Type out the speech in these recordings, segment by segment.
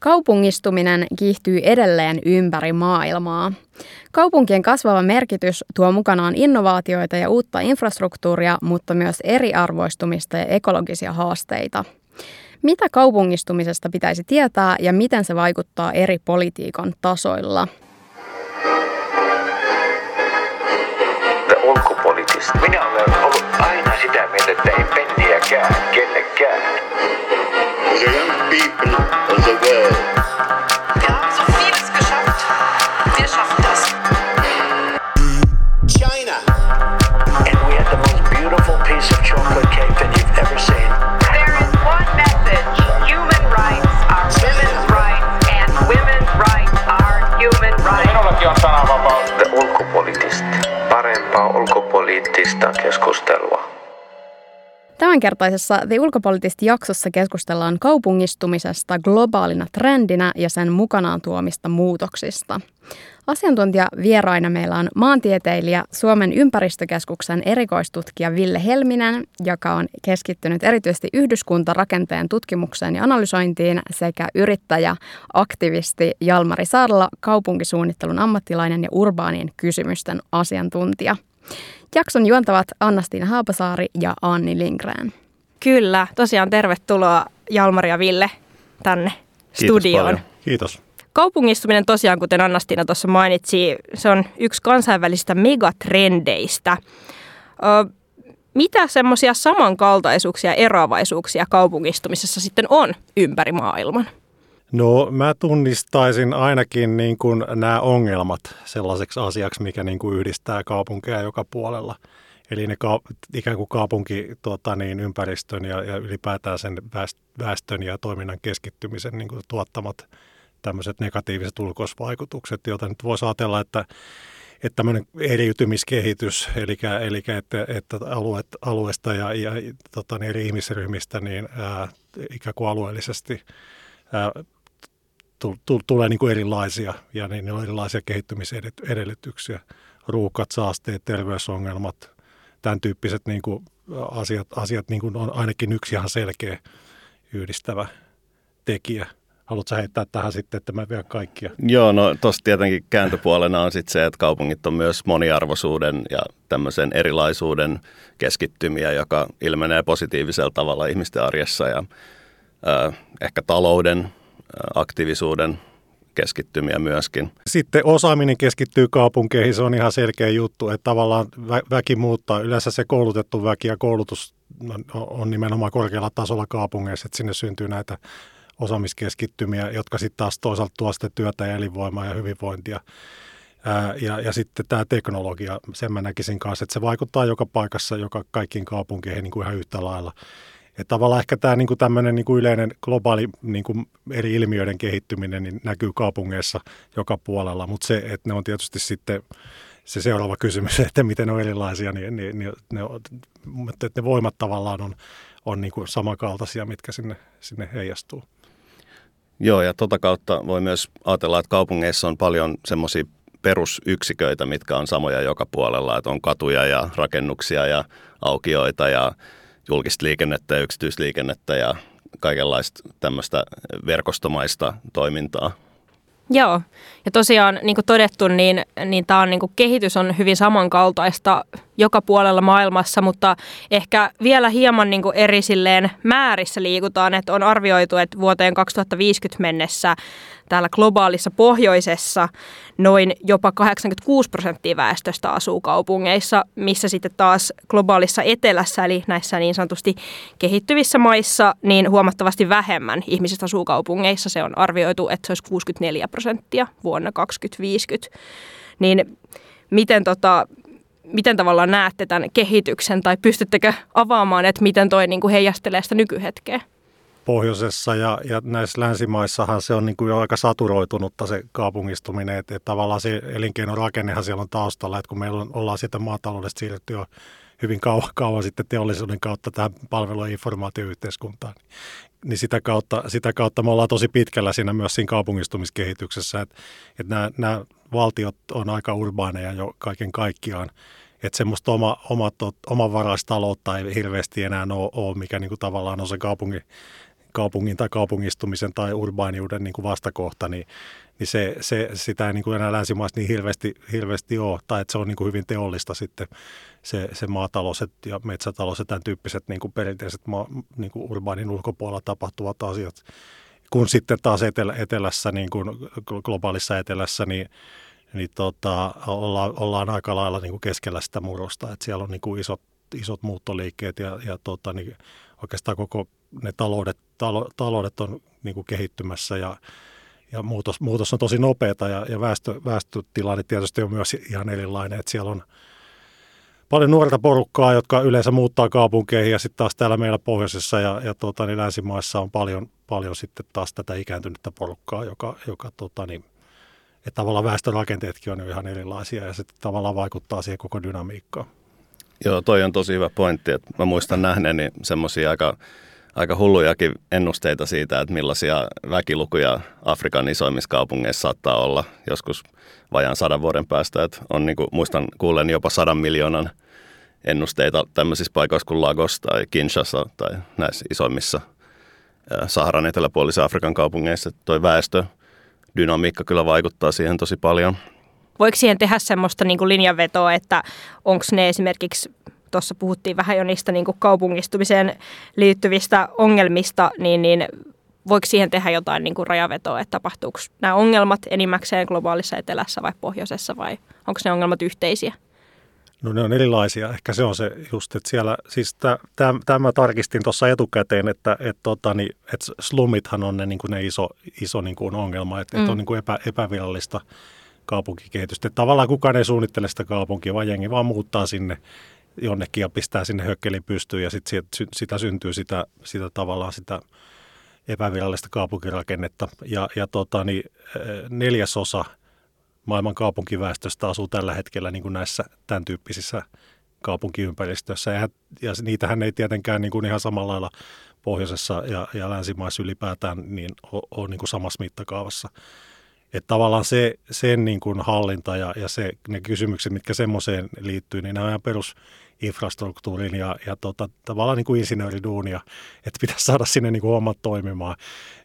Kaupungistuminen kiihtyy edelleen ympäri maailmaa. Kaupunkien kasvava merkitys tuo mukanaan innovaatioita ja uutta infrastruktuuria, mutta myös eriarvoistumista ja ekologisia haasteita. Mitä kaupungistumisesta pitäisi tietää ja miten se vaikuttaa eri politiikan tasoilla? Minä olen ollut aina sitä mieltä, että ei penniäkään people of the world. Wir haben so vieles geschafft. Wir schaffen das. China. And we had the most beautiful piece of chocolate cake that you've ever seen. There is one message. Human rights are women's rights and women's rights are human rights. Minullakin on sananvapaus. The ulkopoliittista. Parempaa ulkopoliittista keskustelua. Tämänkertaisessa The Ulkopoliittisesti jaksossa keskustellaan kaupungistumisesta globaalina trendinä ja sen mukanaan tuomista muutoksista. Asiantuntija vieraina meillä on maantieteilijä Suomen ympäristökeskuksen erikoistutkija Ville Helminen, joka on keskittynyt erityisesti yhdyskuntarakenteen tutkimukseen ja analysointiin, sekä yrittäjä, aktivisti Jalmari Saarla, kaupunkisuunnittelun ammattilainen ja urbaanien kysymysten asiantuntija. Jakson juontavat Annastiina Haapasaari ja Anni Lindgren. Kyllä, tosiaan tervetuloa Jalmari ja Ville tänne Kiitos studioon. Paljon. Kiitos. Kaupungistuminen tosiaan, kuten Annastiina tuossa mainitsi, se on yksi kansainvälisistä megatrendeistä. Ö, mitä semmoisia samankaltaisuuksia ja eroavaisuuksia kaupungistumisessa sitten on ympäri maailman? No mä tunnistaisin ainakin niin kuin nämä ongelmat sellaiseksi asiaksi, mikä niin kuin yhdistää kaupunkeja joka puolella. Eli ne ka- ikään kuin kaupunki tota niin, ympäristön ja, ja ylipäätään sen väestön ja toiminnan keskittymisen niin kuin tuottamat tämmöiset negatiiviset ulkoisvaikutukset, joita nyt voisi ajatella, että, että tämmöinen eriytymiskehitys, eli, eli että, että alueet, alueesta ja, ja tota, niin eri ihmisryhmistä niin ää, ikään kuin alueellisesti ää, tulee niin kuin erilaisia ja niin, on erilaisia kehittymisedellytyksiä. Ruuhkat, saasteet, terveysongelmat, tämän tyyppiset niin kuin asiat, asiat niin kuin on ainakin yksi ihan selkeä yhdistävä tekijä. Haluatko heittää tähän sitten, että mä vielä kaikkia? Joo, no tuossa tietenkin kääntöpuolena on sitten se, että kaupungit on myös moniarvoisuuden ja tämmöisen erilaisuuden keskittymiä, joka ilmenee positiivisella tavalla ihmisten arjessa ja äh, ehkä talouden aktiivisuuden keskittymiä myöskin. Sitten osaaminen keskittyy kaupunkeihin, se on ihan selkeä juttu, että tavallaan väki muuttaa. Yleensä se koulutettu väki ja koulutus on nimenomaan korkealla tasolla kaupungeissa, että sinne syntyy näitä osaamiskeskittymiä, jotka sitten taas toisaalta tuo sitten työtä ja elinvoimaa ja hyvinvointia. Ää, ja, ja sitten tämä teknologia, sen mä näkisin kanssa, että se vaikuttaa joka paikassa, joka kaikkiin kaupunkeihin niin kuin ihan yhtä lailla. Että tavallaan ehkä tämä niin tämmöinen niin yleinen globaali niin kuin eri ilmiöiden kehittyminen niin näkyy kaupungeissa joka puolella, mutta se, että ne on tietysti sitten se seuraava kysymys, että miten ne on erilaisia, niin, niin, niin ne, että ne voimat tavallaan on, on niin kuin samankaltaisia, mitkä sinne, sinne heijastuu. Joo, ja tota kautta voi myös ajatella, että kaupungeissa on paljon semmoisia perusyksiköitä, mitkä on samoja joka puolella, että on katuja ja rakennuksia ja aukioita ja julkista liikennettä ja yksityisliikennettä ja kaikenlaista tämmöistä verkostomaista toimintaa. Joo, ja tosiaan niin kuin todettu, niin, niin tämä niin kehitys on hyvin samankaltaista joka puolella maailmassa, mutta ehkä vielä hieman niin kuin eri silleen määrissä liikutaan, että on arvioitu, että vuoteen 2050 mennessä täällä globaalissa pohjoisessa noin jopa 86 prosenttia väestöstä asuu kaupungeissa, missä sitten taas globaalissa etelässä, eli näissä niin sanotusti kehittyvissä maissa, niin huomattavasti vähemmän ihmisistä asuu kaupungeissa. Se on arvioitu, että se olisi 64 prosenttia vuonna 2050. Niin miten tota, miten tavallaan näette tämän kehityksen tai pystyttekö avaamaan, että miten toi niin kuin heijastelee sitä nykyhetkeä? Pohjoisessa ja, ja näissä länsimaissahan se on niin kuin jo aika saturoitunutta se kaupungistuminen, että, että tavallaan se elinkeinorakennehan siellä on taustalla, että kun meillä on, ollaan siitä maataloudesta siirretty jo hyvin kauan, kauan sitten teollisuuden kautta tähän palvelu- ja informaatioyhteiskuntaan, niin sitä kautta, sitä kautta me ollaan tosi pitkällä siinä myös siinä kaupungistumiskehityksessä, että, että nämä, nämä valtiot on aika urbaaneja jo kaiken kaikkiaan, että semmoista oma, oma, omanvaraistaloutta ei hirveästi enää ole, ole mikä niin kuin tavallaan on se kaupungin, kaupungin tai kaupungistumisen tai urbaaniuden niin kuin vastakohta, niin, niin se, se, sitä ei niin kuin enää länsimaissa niin hirveästi, hirveästi ole, tai että se on niin kuin hyvin teollista sitten se, se maatalous ja metsätalous ja tämän tyyppiset niin kuin perinteiset maa, niin kuin urbaanin ulkopuolella tapahtuvat asiat. Kun sitten taas etelä, etelässä, niin kuin globaalissa etelässä, niin niin tota, ollaan, ollaan aika lailla niin kuin keskellä sitä murrosta, että siellä on niin kuin isot, isot muuttoliikkeet ja, ja tota, niin oikeastaan koko ne taloudet, talo, taloudet on niin kuin kehittymässä ja, ja muutos, muutos on tosi nopeata ja, ja väestö, väestötilanne tietysti on myös ihan erilainen, että siellä on paljon nuorta porukkaa, jotka yleensä muuttaa kaupunkeihin ja sitten taas täällä meillä pohjoisessa ja, ja tota, niin länsimaissa on paljon, paljon sitten taas tätä ikääntynyttä porukkaa, joka, joka tota, niin, että tavallaan väestörakenteetkin on jo ihan erilaisia ja se tavallaan vaikuttaa siihen koko dynamiikkaan. Joo, toi on tosi hyvä pointti. Että mä muistan nähneeni semmoisia aika, aika hullujakin ennusteita siitä, että millaisia väkilukuja Afrikan isoimmissa kaupungeissa saattaa olla joskus vajaan sadan vuoden päästä. Että on, niin kuin, muistan kuulen jopa sadan miljoonan ennusteita tämmöisissä paikoissa kuin Lagos tai Kinshasa tai näissä isoimmissa Saharan eteläpuolisen Afrikan kaupungeissa. Toi väestö dynamiikka kyllä vaikuttaa siihen tosi paljon. Voiko siihen tehdä semmoista niin kuin linjanvetoa, että onko ne esimerkiksi, tuossa puhuttiin vähän jo niistä niin kuin kaupungistumiseen liittyvistä ongelmista, niin, niin voiko siihen tehdä jotain niin kuin rajavetoa, että tapahtuuko nämä ongelmat enimmäkseen globaalissa etelässä vai pohjoisessa vai onko ne ongelmat yhteisiä? No ne on erilaisia. Ehkä se on se just, että siellä, siis tämä tarkistin tuossa etukäteen, että et, tota, niin, et slummithan on ne, niin kuin ne iso, iso niin kuin ongelma, että mm. et on niin kuin epä, epävirallista kaupunkikehitystä. Että tavallaan kukaan ei suunnittele sitä kaupunkia, vaan jengi vaan muuttaa sinne jonnekin ja pistää sinne hökkeli pystyyn ja sit, sitä syntyy sitä, sitä tavallaan sitä epävirallista kaupunkirakennetta. Ja, ja tota, niin, neljäsosa – maailman kaupunkiväestöstä asuu tällä hetkellä niin kuin näissä tämän tyyppisissä kaupunkiympäristöissä. Ja, ja niitähän ei tietenkään niin kuin ihan samalla lailla pohjoisessa ja, ja länsimaissa ylipäätään niin ole, ole niin kuin samassa mittakaavassa. Että tavallaan se, sen niin kuin hallinta ja, ja se, ne kysymykset, mitkä semmoiseen liittyy, niin nämä on ihan perus infrastruktuurin ja, ja tota, tavallaan niin kuin insinööriduunia, että pitäisi saada sinne niin kuin hommat toimimaan.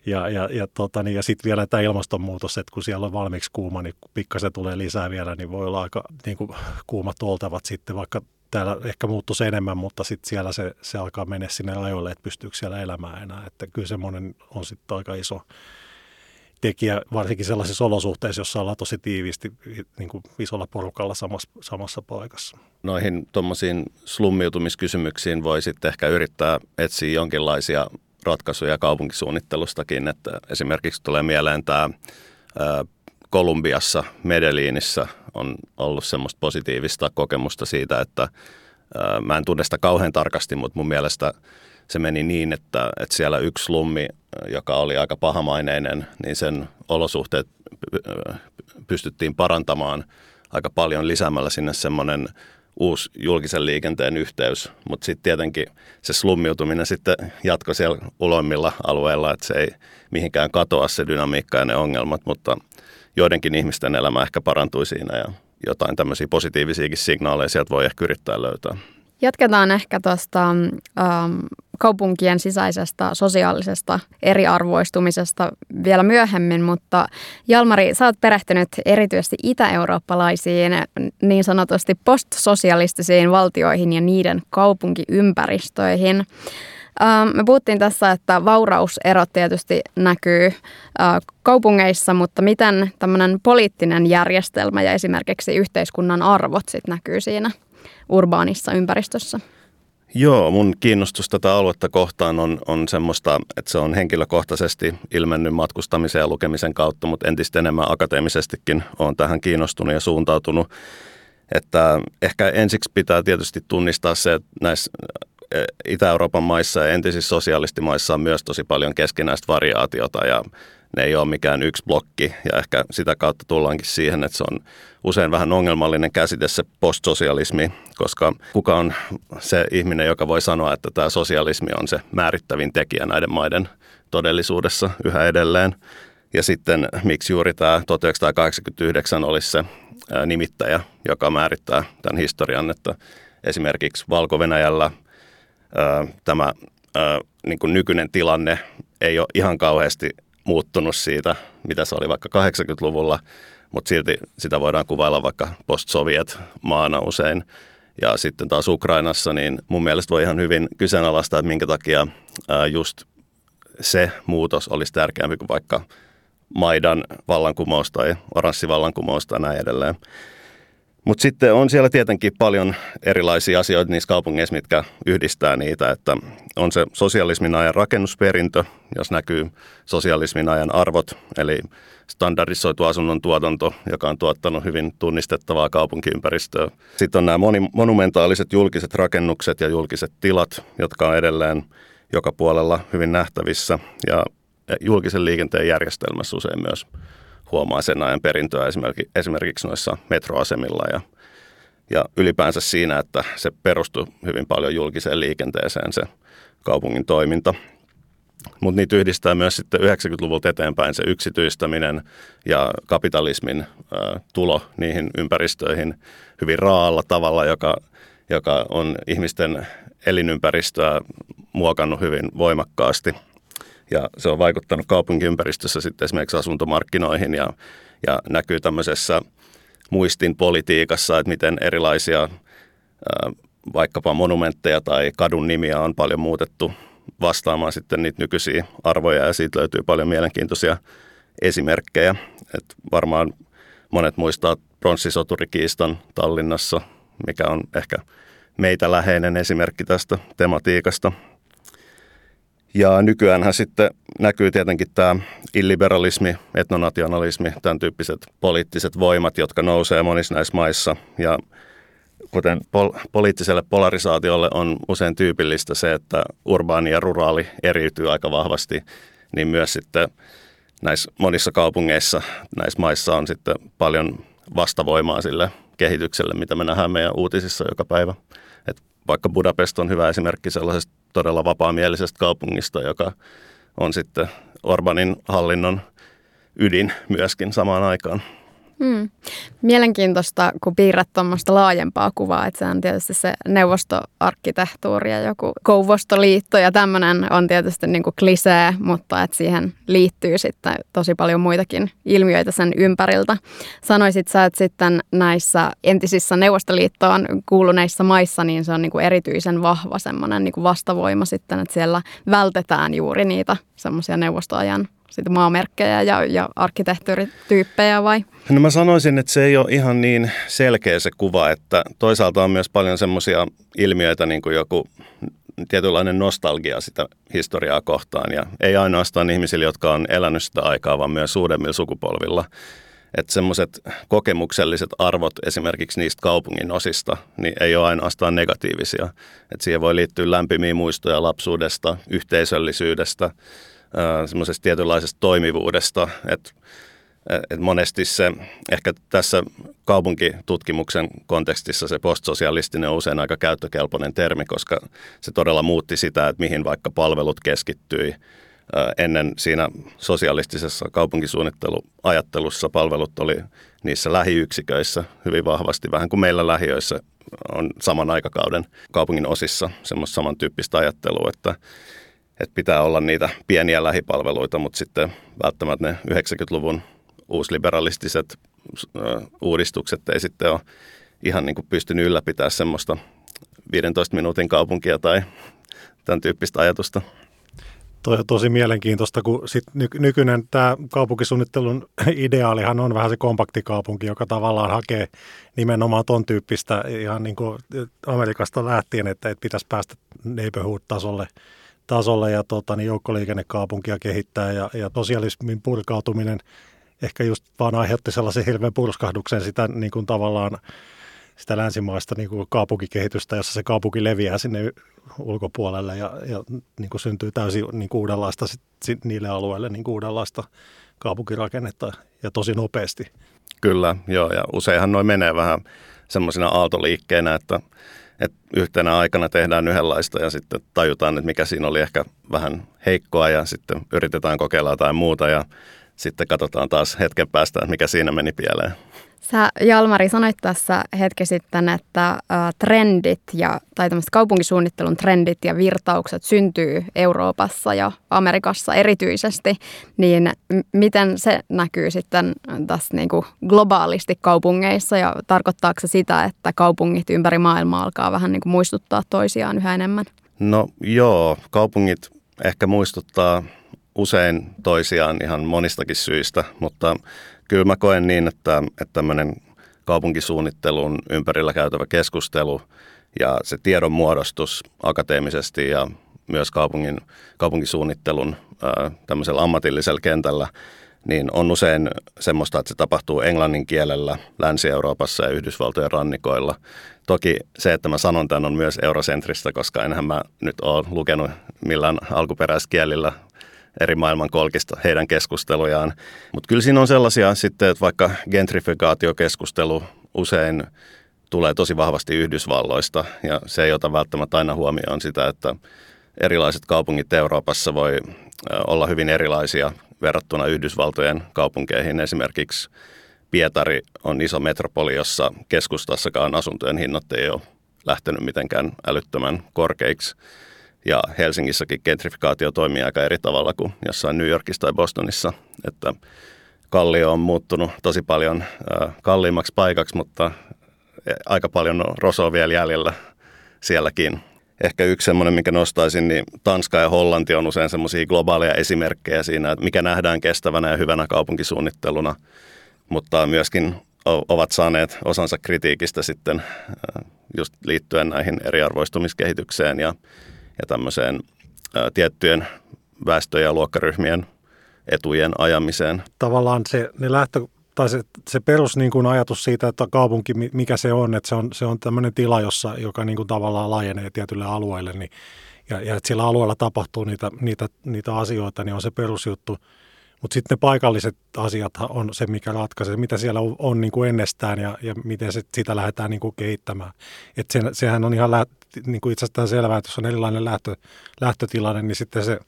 Ja, ja, ja, tota, niin, ja sitten vielä tämä ilmastonmuutos, että kun siellä on valmiiksi kuuma, niin pikkasen tulee lisää vielä, niin voi olla aika niin kuin kuumat oltavat sitten, vaikka täällä ehkä muuttuisi enemmän, mutta sitten siellä se, se alkaa mennä sinne rajoille, että pystyykö siellä elämään enää. Että kyllä semmoinen on sitten aika iso, tekijä, varsinkin sellaisissa olosuhteissa, jossa ollaan tosi tiiviisti niin kuin isolla porukalla samassa, samassa paikassa. Noihin tuommoisiin slummiutumiskysymyksiin voi sitten ehkä yrittää etsiä jonkinlaisia ratkaisuja kaupunkisuunnittelustakin, että esimerkiksi tulee mieleen tämä Kolumbiassa, Medellinissä on ollut semmoista positiivista kokemusta siitä, että mä en tunne sitä kauhean tarkasti, mutta mun mielestä se meni niin, että, että siellä yksi slummi, joka oli aika pahamaineinen, niin sen olosuhteet pystyttiin parantamaan aika paljon lisäämällä sinne semmoinen uusi julkisen liikenteen yhteys, mutta sitten tietenkin se slummiutuminen sitten jatkoi siellä uloimmilla alueilla, että se ei mihinkään katoa se dynamiikka ja ne ongelmat, mutta joidenkin ihmisten elämä ehkä parantui siinä ja jotain tämmöisiä positiivisiakin signaaleja sieltä voi ehkä yrittää löytää. Jatketaan ehkä tuosta ähm, kaupunkien sisäisestä sosiaalisesta eriarvoistumisesta vielä myöhemmin, mutta Jalmari, sä oot perehtynyt erityisesti itä-eurooppalaisiin niin sanotusti postsosialistisiin valtioihin ja niiden kaupunkiympäristöihin. Ähm, me puhuttiin tässä, että vaurauserot tietysti näkyy äh, kaupungeissa, mutta miten tämmöinen poliittinen järjestelmä ja esimerkiksi yhteiskunnan arvot sitten näkyy siinä urbaanissa ympäristössä? Joo, mun kiinnostus tätä aluetta kohtaan on, on semmoista, että se on henkilökohtaisesti ilmennyt matkustamisen ja lukemisen kautta, mutta entistä enemmän akateemisestikin on tähän kiinnostunut ja suuntautunut. Että ehkä ensiksi pitää tietysti tunnistaa se, että näissä Itä-Euroopan maissa ja entisissä sosialistimaissa on myös tosi paljon keskinäistä variaatiota ja ne ei ole mikään yksi blokki ja ehkä sitä kautta tullaankin siihen, että se on usein vähän ongelmallinen käsite se postsosialismi, koska kuka on se ihminen, joka voi sanoa, että tämä sosialismi on se määrittävin tekijä näiden maiden todellisuudessa yhä edelleen. Ja sitten miksi juuri tämä 1989 olisi se nimittäjä, joka määrittää tämän historian, että esimerkiksi Valko-Venäjällä tämä niin kuin nykyinen tilanne ei ole ihan kauheasti muuttunut siitä, mitä se oli vaikka 80-luvulla, mutta silti sitä voidaan kuvailla vaikka post-soviet maana usein. Ja sitten taas Ukrainassa, niin mun mielestä voi ihan hyvin kyseenalaistaa, että minkä takia just se muutos olisi tärkeämpi kuin vaikka Maidan vallankumous tai oranssivallankumous tai näin edelleen. Mutta sitten on siellä tietenkin paljon erilaisia asioita niissä kaupungeissa, mitkä yhdistää niitä, että on se sosialismin ajan rakennusperintö, jos näkyy sosialismin ajan arvot, eli standardisoitu asunnon tuotanto, joka on tuottanut hyvin tunnistettavaa kaupunkiympäristöä. Sitten on nämä moni, monumentaaliset julkiset rakennukset ja julkiset tilat, jotka on edelleen joka puolella hyvin nähtävissä ja julkisen liikenteen järjestelmässä usein myös huomaa sen ajan perintöä esimerkiksi, noissa metroasemilla ja, ja ylipäänsä siinä, että se perustuu hyvin paljon julkiseen liikenteeseen se kaupungin toiminta. Mutta niitä yhdistää myös sitten 90-luvulta eteenpäin se yksityistäminen ja kapitalismin ä, tulo niihin ympäristöihin hyvin raalla tavalla, joka, joka on ihmisten elinympäristöä muokannut hyvin voimakkaasti – ja se on vaikuttanut kaupunkiympäristössä sitten esimerkiksi asuntomarkkinoihin ja, ja näkyy tämmöisessä muistin politiikassa, että miten erilaisia vaikkapa monumentteja tai kadun nimiä on paljon muutettu vastaamaan sitten niitä nykyisiä arvoja ja siitä löytyy paljon mielenkiintoisia esimerkkejä. Et varmaan monet muistaa pronssisoturkiiston Tallinnassa, mikä on ehkä meitä läheinen esimerkki tästä tematiikasta – ja nykyäänhän sitten näkyy tietenkin tämä illiberalismi, etnonationalismi, tämän tyyppiset poliittiset voimat, jotka nousee monissa näissä maissa. Ja kuten pol- poliittiselle polarisaatiolle on usein tyypillistä se, että urbaani ja ruraali eriytyy aika vahvasti, niin myös sitten näissä monissa kaupungeissa, näissä maissa on sitten paljon vastavoimaa sille kehitykselle, mitä me nähdään meidän uutisissa joka päivä. Vaikka Budapest on hyvä esimerkki sellaisesta todella vapaamielisestä kaupungista, joka on sitten Orbanin hallinnon ydin myöskin samaan aikaan. Hmm. Mielenkiintoista, kun piirrät tuommoista laajempaa kuvaa, että se on tietysti se neuvostoarkkitehtuuri ja joku kouvostoliitto ja tämmöinen on tietysti niin kuin klisee, mutta että siihen liittyy sitten tosi paljon muitakin ilmiöitä sen ympäriltä. Sanoisit sä, että sitten näissä entisissä neuvostoliittoon kuuluneissa maissa, niin se on niin kuin erityisen vahva semmoinen niin kuin vastavoima sitten, että siellä vältetään juuri niitä semmoisia neuvostoajan sitten maamerkkejä ja, ja arkkitehtuurityyppejä vai? No mä sanoisin, että se ei ole ihan niin selkeä se kuva, että toisaalta on myös paljon semmoisia ilmiöitä niin kuin joku tietynlainen nostalgia sitä historiaa kohtaan ja ei ainoastaan ihmisillä, jotka on elänyt sitä aikaa, vaan myös uudemmilla sukupolvilla. Että semmoiset kokemukselliset arvot esimerkiksi niistä kaupungin osista, niin ei ole ainoastaan negatiivisia. Että siihen voi liittyä lämpimiä muistoja lapsuudesta, yhteisöllisyydestä, semmoisesta tietynlaisesta toimivuudesta, että et monesti se, ehkä tässä kaupunkitutkimuksen kontekstissa se postsosialistinen on usein aika käyttökelpoinen termi, koska se todella muutti sitä, että mihin vaikka palvelut keskittyi. Ennen siinä sosialistisessa kaupunkisuunnitteluajattelussa palvelut oli niissä lähiyksiköissä hyvin vahvasti, vähän kuin meillä lähiöissä on saman aikakauden kaupungin osissa semmoista samantyyppistä ajattelua, että että pitää olla niitä pieniä lähipalveluita, mutta sitten välttämättä ne 90-luvun uusliberalistiset uudistukset ei sitten ole ihan niin kuin pystynyt ylläpitämään semmoista 15 minuutin kaupunkia tai tämän tyyppistä ajatusta. Toi on tosi mielenkiintoista, kun sit nykyinen tämä kaupunkisuunnittelun ideaalihan on vähän se kompaktikaupunki, joka tavallaan hakee nimenomaan ton tyyppistä ihan niin kuin Amerikasta lähtien, että, että pitäisi päästä neighborhood-tasolle – tasolle ja tota, niin joukkoliikennekaupunkia kehittää ja, ja sosialismin purkautuminen ehkä just vaan aiheutti sellaisen hirveän purskahduksen sitä niin kuin tavallaan sitä länsimaista niin kuin kaupunkikehitystä, jossa se kaupunki leviää sinne ulkopuolelle ja, ja niin kuin syntyy täysin niin kuin uudenlaista sit, sit niille alueille niin kuin uudenlaista kaupunkirakennetta ja tosi nopeasti. Kyllä, joo, ja useinhan noin menee vähän semmoisena aaltoliikkeenä, että että yhtenä aikana tehdään yhdenlaista ja sitten tajutaan, että mikä siinä oli ehkä vähän heikkoa ja sitten yritetään kokeilla jotain muuta ja sitten katsotaan taas hetken päästä, mikä siinä meni pieleen. Sä Jalmari sanoit tässä hetki sitten, että trendit ja, tai kaupunkisuunnittelun trendit ja virtaukset syntyy Euroopassa ja Amerikassa erityisesti, niin miten se näkyy sitten tässä niin kuin globaalisti kaupungeissa ja tarkoittaako se sitä, että kaupungit ympäri maailmaa alkaa vähän niin kuin muistuttaa toisiaan yhä enemmän? No joo, kaupungit ehkä muistuttaa usein toisiaan ihan monistakin syistä, mutta kyllä mä koen niin, että, että tämmöinen kaupunkisuunnittelun ympärillä käytävä keskustelu ja se tiedon muodostus akateemisesti ja myös kaupungin, kaupunkisuunnittelun ää, tämmöisellä ammatillisella kentällä, niin on usein semmoista, että se tapahtuu englannin kielellä Länsi-Euroopassa ja Yhdysvaltojen rannikoilla. Toki se, että mä sanon tämän on myös eurocentristä, koska enhän mä nyt ole lukenut millään alkuperäiskielillä eri maailmankolkista heidän keskustelujaan. Mutta kyllä siinä on sellaisia sitten, että vaikka gentrifikaatiokeskustelu usein tulee tosi vahvasti Yhdysvalloista ja se ei ota välttämättä aina huomioon sitä, että erilaiset kaupungit Euroopassa voi olla hyvin erilaisia verrattuna Yhdysvaltojen kaupunkeihin. Esimerkiksi Pietari on iso metropoli, jossa keskustassakaan asuntojen hinnat ei ole lähtenyt mitenkään älyttömän korkeiksi. Ja Helsingissäkin gentrifikaatio toimii aika eri tavalla kuin jossain New Yorkissa tai Bostonissa. Että Kallio on muuttunut tosi paljon kalliimmaksi paikaksi, mutta aika paljon on rosoa vielä jäljellä sielläkin. Ehkä yksi semmoinen, mikä nostaisin, niin Tanska ja Hollanti on usein semmoisia globaaleja esimerkkejä siinä, että mikä nähdään kestävänä ja hyvänä kaupunkisuunnitteluna, mutta myöskin ovat saaneet osansa kritiikistä sitten just liittyen näihin eriarvoistumiskehitykseen ja ja tämmöiseen ää, tiettyjen väestö- ja luokkaryhmien etujen ajamiseen. Tavallaan se, ne lähtö, tai se, se perus niin kuin ajatus siitä, että kaupunki, mikä se on, että se on, se on tämmöinen tila, jossa, joka niin kuin tavallaan laajenee tietylle alueelle, niin, ja, ja että sillä alueella tapahtuu niitä, niitä, niitä asioita, niin on se perusjuttu. Mutta sitten ne paikalliset asiat on se, mikä ratkaisee, mitä siellä on, on niin kuin ennestään ja, ja miten se, sitä lähdetään niin kuin kehittämään. Et sen, sehän on ihan lä, niin kuin itsestään selvää, että jos on erilainen lähtö, lähtötilanne, niin sitten se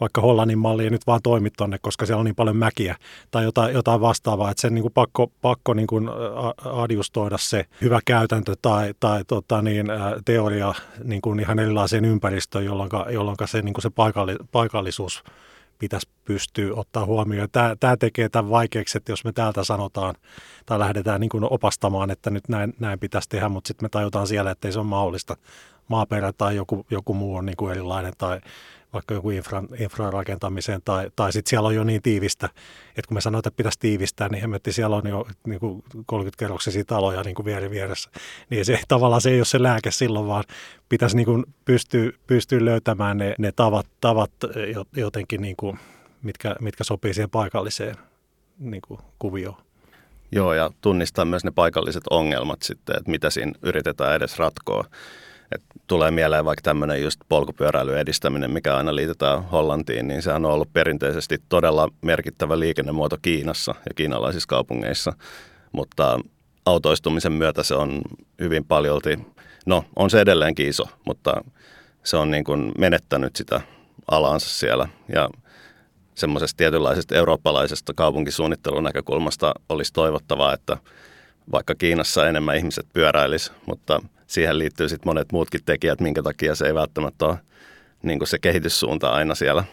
vaikka Hollannin malli ei nyt vaan toimi tonne, koska siellä on niin paljon mäkiä tai jotain, jotain vastaavaa, että sen niin kuin pakko, pakko niin kuin adjustoida se hyvä käytäntö tai, tai tota niin, teoria niin kuin ihan erilaiseen ympäristöön, jolloin, jolloin se, niin kuin se paikalli, paikallisuus pitäisi pystyä ottaa huomioon. Tämä, tämä tekee tämän vaikeaksi, että jos me täältä sanotaan tai lähdetään niin kuin opastamaan, että nyt näin, näin pitäisi tehdä, mutta sitten me tajutaan siellä, että ei se ole mahdollista. Maaperä tai joku, joku muu on niin kuin erilainen tai vaikka joku infra, infran rakentamiseen, tai, tai sitten siellä on jo niin tiivistä, että kun me sanotaan, että pitäisi tiivistää, niin hemmetti siellä on jo niin kuin 30-kerroksisia taloja niin kuin vieri vieressä. Niin se, tavallaan se ei ole se lääke silloin, vaan pitäisi niin kuin pystyä, pystyä löytämään ne, ne tavat, tavat jotenkin, niin kuin, mitkä, mitkä sopii siihen paikalliseen niin kuin kuvioon. Joo, ja tunnistaa myös ne paikalliset ongelmat sitten, että mitä siinä yritetään edes ratkoa. Et tulee mieleen vaikka tämmöinen just polkupyöräilyn edistäminen, mikä aina liitetään Hollantiin, niin sehän on ollut perinteisesti todella merkittävä liikennemuoto Kiinassa ja kiinalaisissa kaupungeissa, mutta autoistumisen myötä se on hyvin paljolti, no on se edelleenkin iso, mutta se on niin kuin menettänyt sitä alaansa siellä. Ja semmoisesta tietynlaisesta eurooppalaisesta kaupunkisuunnittelun näkökulmasta olisi toivottavaa, että vaikka Kiinassa enemmän ihmiset pyöräilis, mutta siihen liittyy sitten monet muutkin tekijät, minkä takia se ei välttämättä ole niin se kehityssuunta aina siellä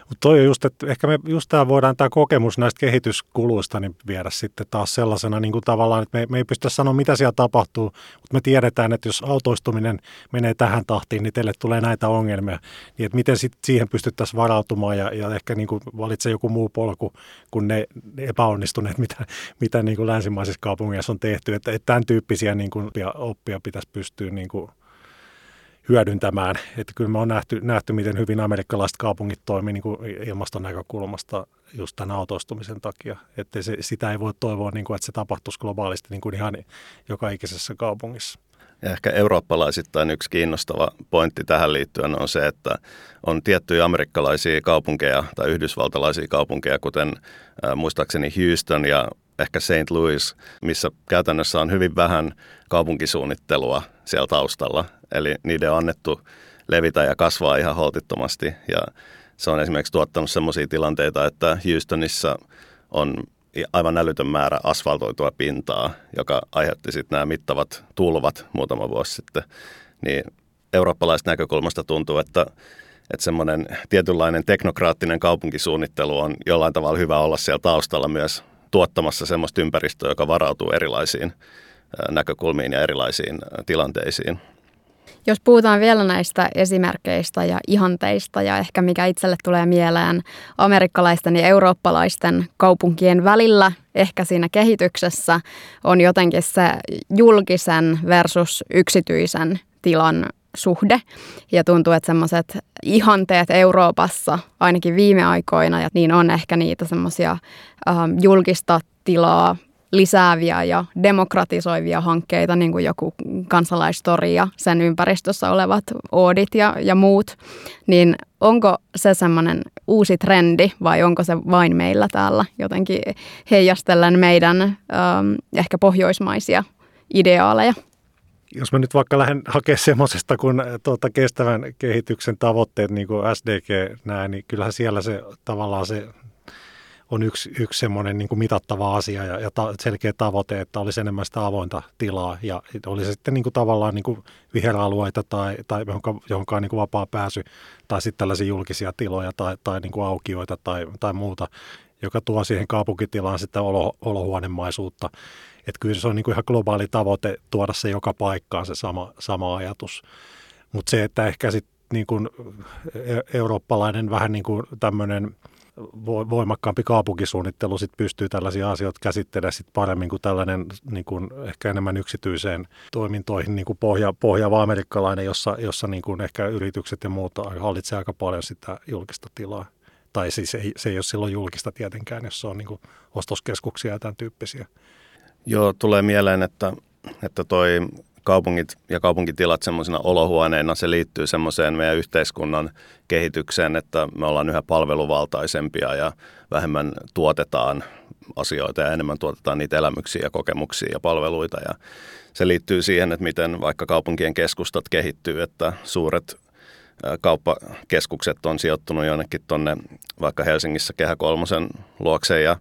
mutta toi on just, että ehkä me just tämä voidaan tämä kokemus näistä kehityskuluista niin viedä sitten taas sellaisena niin kuin tavallaan, että me, me ei pystytä sanoa, mitä siellä tapahtuu, mutta me tiedetään, että jos autoistuminen menee tähän tahtiin, niin teille tulee näitä ongelmia, niin että miten sit siihen pystyttäisiin varautumaan ja, ja ehkä niin kuin valitsee joku muu polku kuin ne epäonnistuneet, mitä, mitä niin kuin länsimaisissa kaupungeissa on tehty, että, että tämän tyyppisiä niin kuin oppia pitäisi pystyä niin kuin hyödyntämään. Että kyllä me on nähty, nähty, miten hyvin amerikkalaiset kaupungit toimii niin kuin ilmaston näkökulmasta just tämän autoistumisen takia. Että se, sitä ei voi toivoa, niin kuin, että se tapahtuisi globaalisti niin kuin ihan joka ikisessä kaupungissa. Ja ehkä eurooppalaisittain yksi kiinnostava pointti tähän liittyen on se, että on tiettyjä amerikkalaisia kaupunkeja tai yhdysvaltalaisia kaupunkeja, kuten äh, muistaakseni Houston ja ehkä St. Louis, missä käytännössä on hyvin vähän kaupunkisuunnittelua siellä taustalla. Eli niiden on annettu levitä ja kasvaa ihan holtittomasti. Ja se on esimerkiksi tuottanut sellaisia tilanteita, että Houstonissa on aivan älytön määrä asfaltoitua pintaa, joka aiheutti sitten nämä mittavat tulvat muutama vuosi sitten. Niin eurooppalaisesta näkökulmasta tuntuu, että, että semmoinen tietynlainen teknokraattinen kaupunkisuunnittelu on jollain tavalla hyvä olla siellä taustalla myös tuottamassa semmoista ympäristöä, joka varautuu erilaisiin näkökulmiin ja erilaisiin tilanteisiin. Jos puhutaan vielä näistä esimerkkeistä ja ihanteista ja ehkä mikä itselle tulee mieleen amerikkalaisten ja eurooppalaisten kaupunkien välillä, ehkä siinä kehityksessä on jotenkin se julkisen versus yksityisen tilan suhde. Ja tuntuu, että semmoiset ihanteet Euroopassa, ainakin viime aikoina, ja niin on ehkä niitä semmoisia ähm, julkista tilaa lisääviä ja demokratisoivia hankkeita, niin kuin joku kansalaistori ja sen ympäristössä olevat oodit ja, ja muut, niin onko se semmoinen uusi trendi vai onko se vain meillä täällä jotenkin heijastellen meidän ähm, ehkä pohjoismaisia ideaaleja? Jos mä nyt vaikka lähden hakemaan semmoisesta kuin tuota, kestävän kehityksen tavoitteet, niin kuin SDG näin, niin kyllähän siellä se tavallaan se on yksi, yksi semmoinen niin kuin mitattava asia ja, ja ta, selkeä tavoite, että olisi enemmän sitä avointa tilaa ja oli se sitten niin kuin tavallaan niin kuin viheralueita tai, tai johonkaan, johonkaan niin kuin vapaa pääsy tai sitten tällaisia julkisia tiloja tai, tai niin kuin aukioita tai, tai muuta, joka tuo siihen kaupunkitilaan sitä olo, olohuonemaisuutta. Että kyllä se on niin kuin ihan globaali tavoite tuoda se joka paikkaan se sama, sama ajatus. Mutta se, että ehkä sitten niin e-, eurooppalainen vähän niin kuin tämmöinen – voimakkaampi kaupunkisuunnittelu sit pystyy tällaisia asioita käsittelemään sit paremmin kuin tällainen niin kuin ehkä enemmän yksityiseen toimintoihin niin kuin pohja, pohjaava amerikkalainen, jossa, jossa niin kuin ehkä yritykset ja muut hallitsee aika paljon sitä julkista tilaa. Tai siis ei, se ei ole silloin julkista tietenkään, jos se on niin kuin ostoskeskuksia ja tämän tyyppisiä. Joo, tulee mieleen, että, että toi kaupungit ja kaupunkitilat semmoisina olohuoneina, se liittyy semmoiseen meidän yhteiskunnan kehitykseen, että me ollaan yhä palveluvaltaisempia ja vähemmän tuotetaan asioita ja enemmän tuotetaan niitä elämyksiä ja kokemuksia ja palveluita. Ja se liittyy siihen, että miten vaikka kaupunkien keskustat kehittyy, että suuret kauppakeskukset on sijoittunut jonnekin tuonne vaikka Helsingissä Kehä Kolmosen luokse ja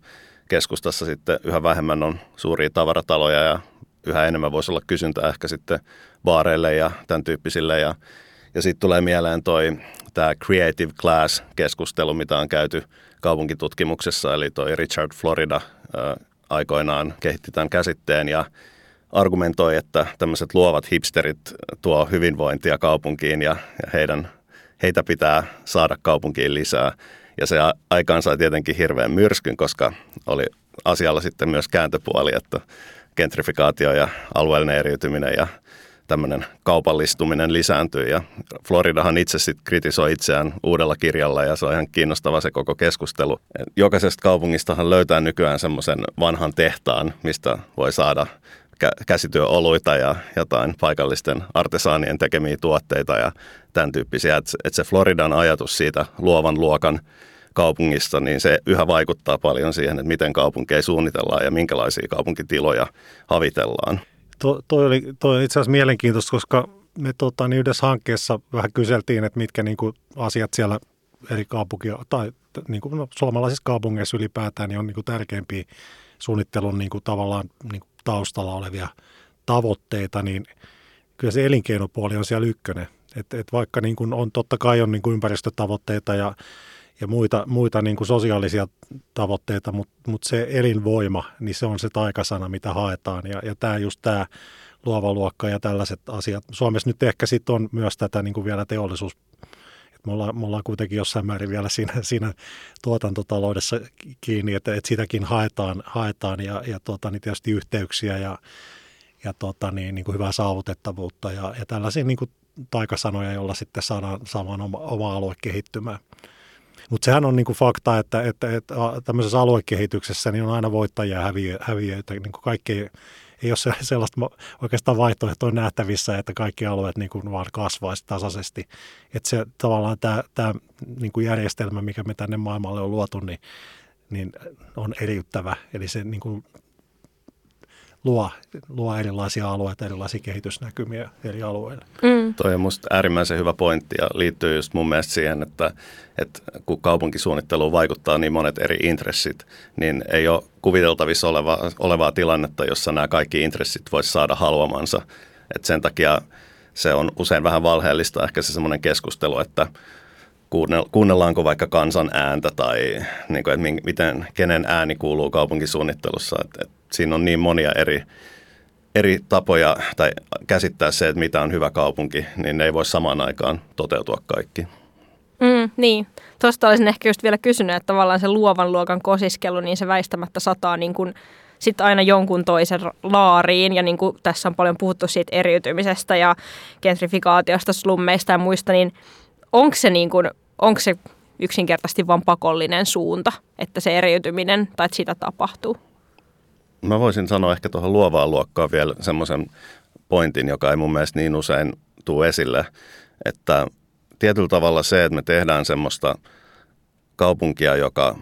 keskustassa sitten yhä vähemmän on suuria tavarataloja ja yhä enemmän voisi olla kysyntää ehkä sitten baareille ja tämän tyyppisille. Ja, ja sitten tulee mieleen toi tämä Creative Class-keskustelu, mitä on käyty kaupunkitutkimuksessa, eli toi Richard Florida ää, aikoinaan kehitti tämän käsitteen ja argumentoi, että tämmöiset luovat hipsterit tuo hyvinvointia kaupunkiin ja, ja heidän, heitä pitää saada kaupunkiin lisää. Ja se aikaan sai tietenkin hirveän myrskyn, koska oli asialla sitten myös kääntöpuoli, että gentrifikaatio ja alueellinen eriytyminen ja tämmöinen kaupallistuminen lisääntyy. Ja Floridahan itse sitten kritisoi itseään uudella kirjalla ja se on ihan kiinnostava se koko keskustelu. Jokaisesta kaupungistahan löytää nykyään semmoisen vanhan tehtaan, mistä voi saada käsityöoluita ja jotain paikallisten artesaanien tekemiä tuotteita ja tämän tyyppisiä. Että et se Floridan ajatus siitä luovan luokan kaupungista, niin se yhä vaikuttaa paljon siihen, että miten kaupunkeja suunnitellaan ja minkälaisia kaupunkitiloja havitellaan. To, toi, oli, toi oli itse asiassa mielenkiintoista, koska me tota, niin yhdessä hankkeessa vähän kyseltiin, että mitkä niin kuin, asiat siellä eri kaupunkia tai niin kuin, no, suomalaisissa kaupungeissa ylipäätään niin on niin kuin, tärkeimpiä suunnittelun niin kuin, tavallaan niin kuin, taustalla olevia tavoitteita, niin kyllä se elinkeinopuoli on siellä ykkönen. Et, et vaikka niin kuin on totta kai on niin kuin ympäristötavoitteita ja ja muita, muita niin kuin sosiaalisia tavoitteita, mutta mut se elinvoima, niin se on se taikasana, mitä haetaan. Ja, ja tämä just tämä luova luokka ja tällaiset asiat. Suomessa nyt ehkä sitten on myös tätä niin kuin vielä teollisuus me, ollaan, me ollaan kuitenkin jossain määrin vielä siinä, siinä tuotantotaloudessa kiinni, että, että sitäkin haetaan, haetaan ja, ja tuota, niin tietysti yhteyksiä ja, ja tuota, niin, niin kuin hyvää saavutettavuutta ja, ja tällaisia niin kuin taikasanoja, joilla sitten saadaan samaan oma, oma alue kehittymään. Mutta sehän on niinku fakta, että, että, että tämmöisessä aluekehityksessä niin on aina voittajia ja häviö, häviöitä. Niinku kaikki ei, ole sellaista oikeastaan vaihtoehtoa nähtävissä, että kaikki alueet niin kuin vaan kasvaisi tasaisesti. Että se tavallaan tämä, niin kuin järjestelmä, mikä me tänne maailmalle on luotu, niin, niin on eriyttävä. Eli se niin kuin luo, luo erilaisia alueita, erilaisia kehitysnäkymiä eri alueille. Mm. Toi on musta äärimmäisen hyvä pointti ja liittyy just mun mielestä siihen, että, että kun kaupunkisuunnitteluun vaikuttaa niin monet eri intressit, niin ei ole kuviteltavissa olevaa, olevaa tilannetta, jossa nämä kaikki intressit voisi saada haluamansa. Et sen takia se on usein vähän valheellista ehkä se semmoinen keskustelu, että kuunnellaanko vaikka kansan ääntä tai niin kuin, että miten, kenen ääni kuuluu kaupunkisuunnittelussa. Että, että siinä on niin monia eri, eri tapoja tai käsittää se, että mitä on hyvä kaupunki, niin ne ei voi samaan aikaan toteutua kaikki. Mm, niin, tuosta olisin ehkä just vielä kysynyt, että tavallaan se luovan luokan kosiskelu, niin se väistämättä sataa niin kuin sitten aina jonkun toisen laariin. Ja niin kuin tässä on paljon puhuttu siitä eriytymisestä ja gentrifikaatiosta, slummeista ja muista, niin onko se, niin kuin, onko se yksinkertaisesti vain pakollinen suunta, että se eriytyminen tai että sitä tapahtuu? Mä voisin sanoa ehkä tuohon luovaan luokkaan vielä semmoisen pointin, joka ei mun mielestä niin usein tule esille, että tietyllä tavalla se, että me tehdään semmoista kaupunkia, joka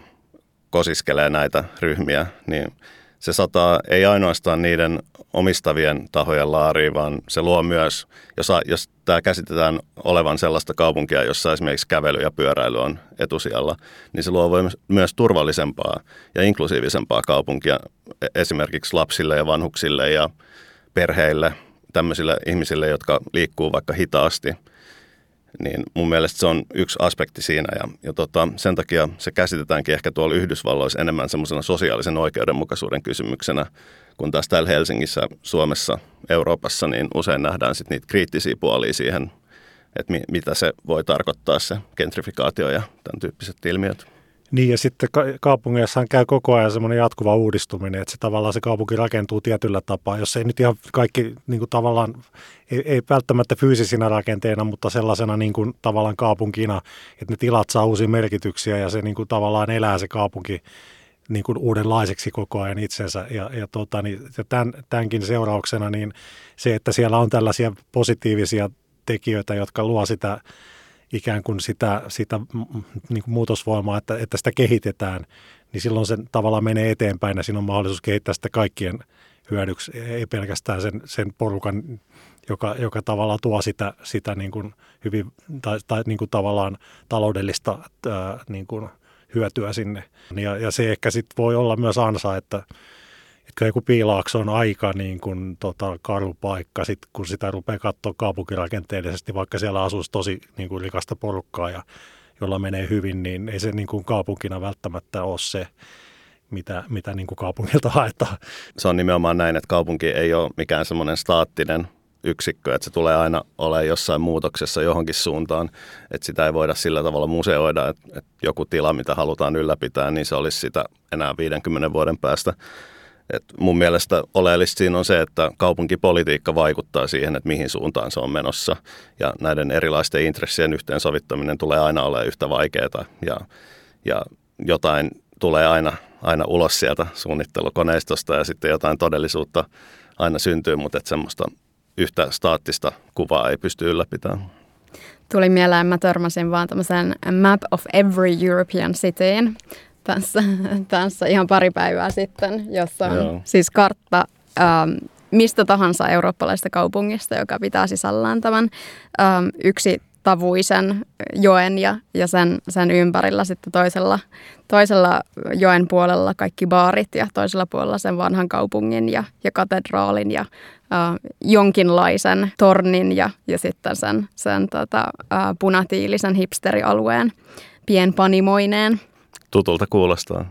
kosiskelee näitä ryhmiä, niin se sataa ei ainoastaan niiden omistavien tahojen laariin, vaan se luo myös, jos, jos tämä käsitetään olevan sellaista kaupunkia, jossa esimerkiksi kävely ja pyöräily on etusijalla, niin se luo myös turvallisempaa ja inklusiivisempaa kaupunkia e-, esimerkiksi lapsille ja vanhuksille ja perheille, tämmöisille ihmisille, jotka liikkuu vaikka hitaasti – niin mun mielestä se on yksi aspekti siinä ja, ja tota, sen takia se käsitetäänkin ehkä tuolla Yhdysvalloissa enemmän semmoisena sosiaalisen oikeudenmukaisuuden kysymyksenä, kun taas täällä Helsingissä, Suomessa, Euroopassa, niin usein nähdään sitten niitä kriittisiä puolia siihen, että mi, mitä se voi tarkoittaa se gentrifikaatio ja tämän tyyppiset ilmiöt. Niin ja sitten ka- kaupungeissahan käy koko ajan semmoinen jatkuva uudistuminen, että se tavallaan se kaupunki rakentuu tietyllä tapaa, jos ei nyt ihan kaikki niin kuin tavallaan, ei, ei välttämättä fyysisinä rakenteina, mutta sellaisena niin kuin tavallaan kaupunkina, että ne tilat saa uusia merkityksiä ja se niin kuin tavallaan elää se kaupunki niin kuin uudenlaiseksi koko ajan itsensä. Ja, ja, tota, niin, ja tämän, tämänkin seurauksena niin se, että siellä on tällaisia positiivisia tekijöitä, jotka luo sitä ikään kuin sitä, sitä niin kuin muutosvoimaa, että, että sitä kehitetään, niin silloin se tavallaan menee eteenpäin ja siinä on mahdollisuus kehittää sitä kaikkien hyödyksi, ei pelkästään sen, sen porukan, joka, joka tavallaan tuo sitä, sitä niin kuin hyvin, tai, tai niin kuin tavallaan taloudellista ää, niin kuin hyötyä sinne. Ja, ja se ehkä sitten voi olla myös ansa, että, että joku piilaakso on aika niin kuin, tota, karu paikka, sit, kun sitä rupeaa katsoa kaupunkirakenteellisesti, vaikka siellä asuisi tosi niin kuin, rikasta porukkaa ja jolla menee hyvin, niin ei se niin kuin, kaupunkina välttämättä ole se, mitä, mitä niin kuin kaupungilta haetaan. Se on nimenomaan näin, että kaupunki ei ole mikään semmoinen staattinen yksikkö, että se tulee aina olemaan jossain muutoksessa johonkin suuntaan, että sitä ei voida sillä tavalla museoida, että, että joku tila, mitä halutaan ylläpitää, niin se olisi sitä enää 50 vuoden päästä. Et mun mielestä oleellista siinä on se, että kaupunkipolitiikka vaikuttaa siihen, että mihin suuntaan se on menossa. Ja näiden erilaisten intressien yhteensovittaminen tulee aina olemaan yhtä vaikeaa. Ja, ja jotain tulee aina, aina ulos sieltä suunnittelukoneistosta ja sitten jotain todellisuutta aina syntyy, mutta että semmoista yhtä staattista kuvaa ei pysty ylläpitämään. Tuli mieleen, mä törmäsin vaan tämmöisen Map of Every European Cityin tässä, tässä ihan pari päivää sitten, jossa on Joo. siis kartta ähm, mistä tahansa eurooppalaisesta kaupungista, joka pitää sisällään tämän ähm, yksi tavuisen joen ja, ja sen, sen ympärillä sitten toisella, toisella joen puolella kaikki baarit ja toisella puolella sen vanhan kaupungin ja, ja katedraalin ja äh, jonkinlaisen tornin ja, ja sitten sen, sen tota, äh, punatiilisen hipsterialueen pienpanimoineen. Tutulta kuulostaa.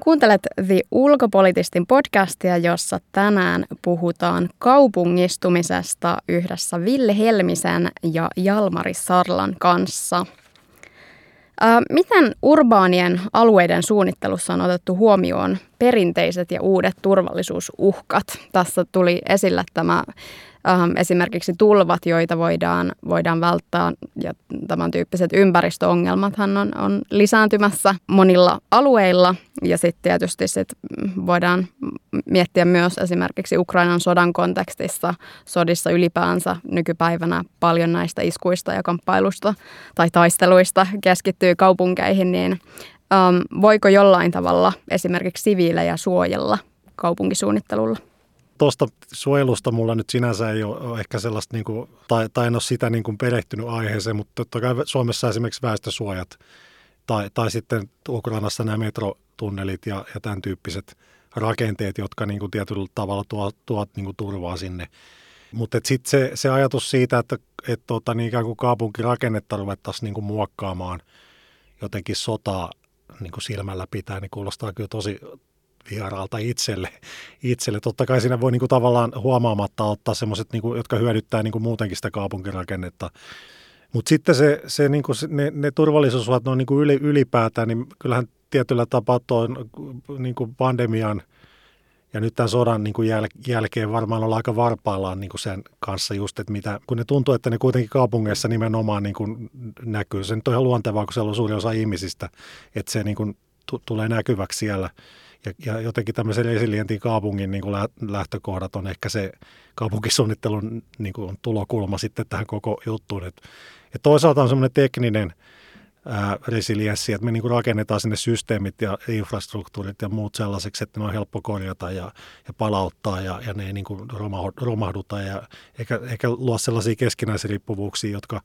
Kuuntelet The Ulkopolitistin podcastia, jossa tänään puhutaan kaupungistumisesta yhdessä Ville Helmisen ja Jalmari Sarlan kanssa. Miten urbaanien alueiden suunnittelussa on otettu huomioon perinteiset ja uudet turvallisuusuhkat? Tässä tuli esille tämä ähm, esimerkiksi tulvat, joita voidaan, voidaan välttää ja tämän tyyppiset ympäristöongelmathan on, on lisääntymässä monilla alueilla ja sitten tietysti sit voidaan miettiä myös esimerkiksi Ukrainan sodan kontekstissa, sodissa ylipäänsä nykypäivänä paljon näistä iskuista ja kamppailusta tai taisteluista keskittyy kaupunkeihin, niin ähm, voiko jollain tavalla esimerkiksi siviilejä suojella kaupunkisuunnittelulla? Tuosta suojelusta mulla nyt sinänsä ei ole ehkä sellaista, niin kuin, tai, tai en ole sitä niin kuin perehtynyt aiheeseen, mutta totta kai Suomessa esimerkiksi väestösuojat tai, tai sitten Ukrainassa nämä metrotunnelit ja, ja tämän tyyppiset rakenteet, jotka niin kuin tietyllä tavalla tuovat, tuovat niin turvaa sinne. Mutta sitten se, se ajatus siitä, että et, tota, niin ikään kuin kaupunkirakennetta ruvettaisiin niin kuin muokkaamaan jotenkin sotaa niin kuin silmällä pitää, niin kuulostaa kyllä tosi vieraalta itselle. itselle. Totta kai siinä voi niin kuin tavallaan huomaamatta ottaa semmoiset, niin jotka hyödyttää niin kuin muutenkin sitä kaupunkirakennetta. Mutta sitten se, se, niin kuin ne, ne turvallisuusuhat no, niin kuin yli, ylipäätään, niin kyllähän tietyllä tapaa tuon niin kuin pandemian ja nyt tämän sodan niin kuin jäl, jälkeen varmaan ollaan aika varpaillaan niin kuin sen kanssa just, että mitä, kun ne tuntuu, että ne kuitenkin kaupungeissa nimenomaan niin kuin näkyy. Se nyt on ihan luontevaa, kun siellä on suuri osa ihmisistä, että se niin kuin t- tulee näkyväksi siellä. Ja, ja jotenkin tämmöisen resilientin kaupungin niin kuin lähtökohdat on ehkä se kaupunkisuunnittelun niin kuin tulokulma sitten tähän koko juttuun. Et, ja toisaalta on semmoinen tekninen ää, resilienssi, että me niin kuin rakennetaan sinne systeemit ja infrastruktuurit ja muut sellaiseksi, että ne on helppo korjata ja, ja palauttaa ja, ja ne ei niin kuin romahduta ja eikä, eikä luo sellaisia keskinäisriippuvuuksia, jotka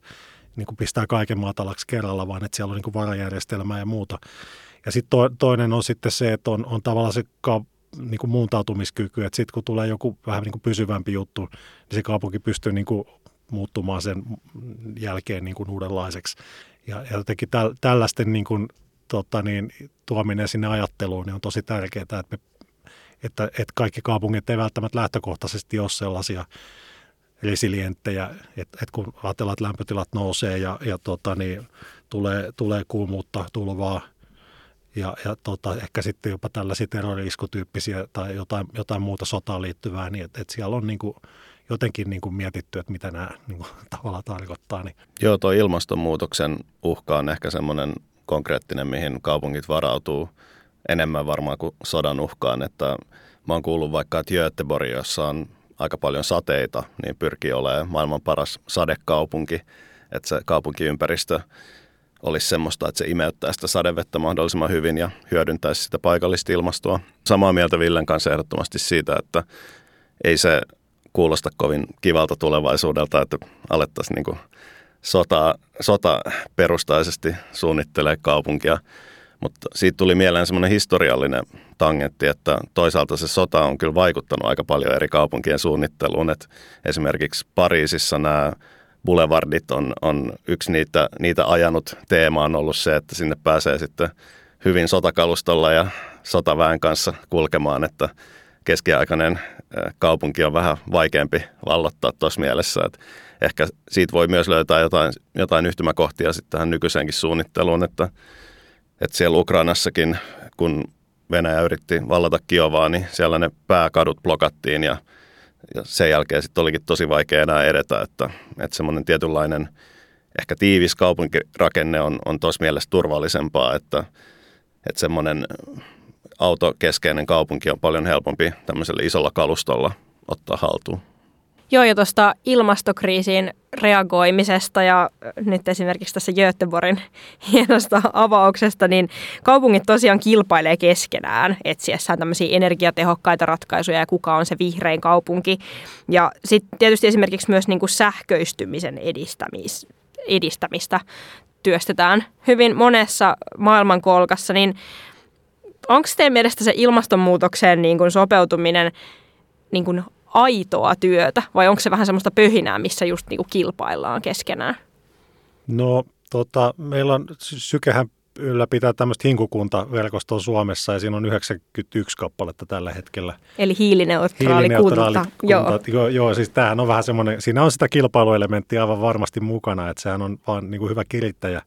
niin kuin pistää kaiken matalaksi kerralla, vaan että siellä on niin kuin varajärjestelmää ja muuta. Ja sitten to, toinen on sitten se, että on, on tavallaan se ka, niin kuin muuntautumiskyky, että sitten kun tulee joku vähän niin kuin pysyvämpi juttu, niin se kaupunki pystyy niin kuin muuttumaan sen jälkeen niin kuin uudenlaiseksi. Ja, ja jotenkin täl, tällaisten niin kuin, tota niin, tuominen sinne ajatteluun niin on tosi tärkeää, että, me, että, että kaikki kaupungit ei välttämättä lähtökohtaisesti ole sellaisia resilienttejä, että, että kun ajatellaan, että lämpötilat nousee ja, ja tota niin, tulee, tulee kuumuutta, tulvaa – ja, ja tota, ehkä sitten jopa tällaisia terroriiskutyyppisiä tai jotain, jotain muuta sotaan liittyvää, niin että, että siellä on niin kuin jotenkin niin kuin mietitty, että mitä nämä niin kuin, tavallaan tarkoittaa. Niin. Joo, tuo ilmastonmuutoksen uhka on ehkä semmoinen konkreettinen, mihin kaupungit varautuu enemmän varmaan kuin sodan uhkaan, että mä oon kuullut vaikka, että Göteborg, jossa on aika paljon sateita, niin pyrkii olemaan maailman paras sadekaupunki, että se kaupunkiympäristö olisi semmoista, että se imeyttää sitä sadevettä mahdollisimman hyvin ja hyödyntäisi sitä paikallista ilmastoa. Samaa mieltä Villen kanssa ehdottomasti siitä, että ei se kuulosta kovin kivalta tulevaisuudelta, että alettaisiin niin sota, sota perustaisesti suunnittelee kaupunkia. Mutta siitä tuli mieleen semmoinen historiallinen tangentti, että toisaalta se sota on kyllä vaikuttanut aika paljon eri kaupunkien suunnitteluun. Et esimerkiksi Pariisissa nämä boulevardit on, on yksi niitä, niitä ajanut teema on ollut se, että sinne pääsee sitten hyvin sotakalustolla ja sotaväen kanssa kulkemaan, että keskiaikainen kaupunki on vähän vaikeampi vallottaa tuossa mielessä. Että ehkä siitä voi myös löytää jotain, jotain yhtymäkohtia sitten tähän nykyiseenkin suunnitteluun, että, että siellä Ukrainassakin, kun Venäjä yritti vallata Kiovaa, niin siellä ne pääkadut blokattiin ja ja sen jälkeen sitten olikin tosi vaikea enää edetä, että, että semmoinen tietynlainen ehkä tiivis kaupunkirakenne on, on tuossa mielessä turvallisempaa, että, että semmoinen autokeskeinen kaupunki on paljon helpompi tämmöisellä isolla kalustolla ottaa haltuun. Joo, ja tuosta ilmastokriisiin reagoimisesta ja nyt esimerkiksi tässä Göteborgin hienosta avauksesta, niin kaupungit tosiaan kilpailee keskenään etsiessään tämmöisiä energiatehokkaita ratkaisuja ja kuka on se vihrein kaupunki. Ja sitten tietysti esimerkiksi myös niin kuin sähköistymisen edistämis, edistämistä työstetään hyvin monessa maailmankolkassa, niin onko teidän mielestä se ilmastonmuutokseen niin kuin sopeutuminen niin kuin aitoa työtä vai onko se vähän semmoista pöhinää, missä just niinku kilpaillaan keskenään? No tota, meillä on, Sykehän ylläpitää tämmöistä hinkukuntaverkostoa Suomessa ja siinä on 91 kappaletta tällä hetkellä. Eli hiilineutraali, hiilineutraali kunta. kunta. Joo. joo. Joo, siis tämähän on vähän semmoinen, siinä on sitä kilpailuelementtiä aivan varmasti mukana, että sehän on vaan niin kuin hyvä kirittäjä.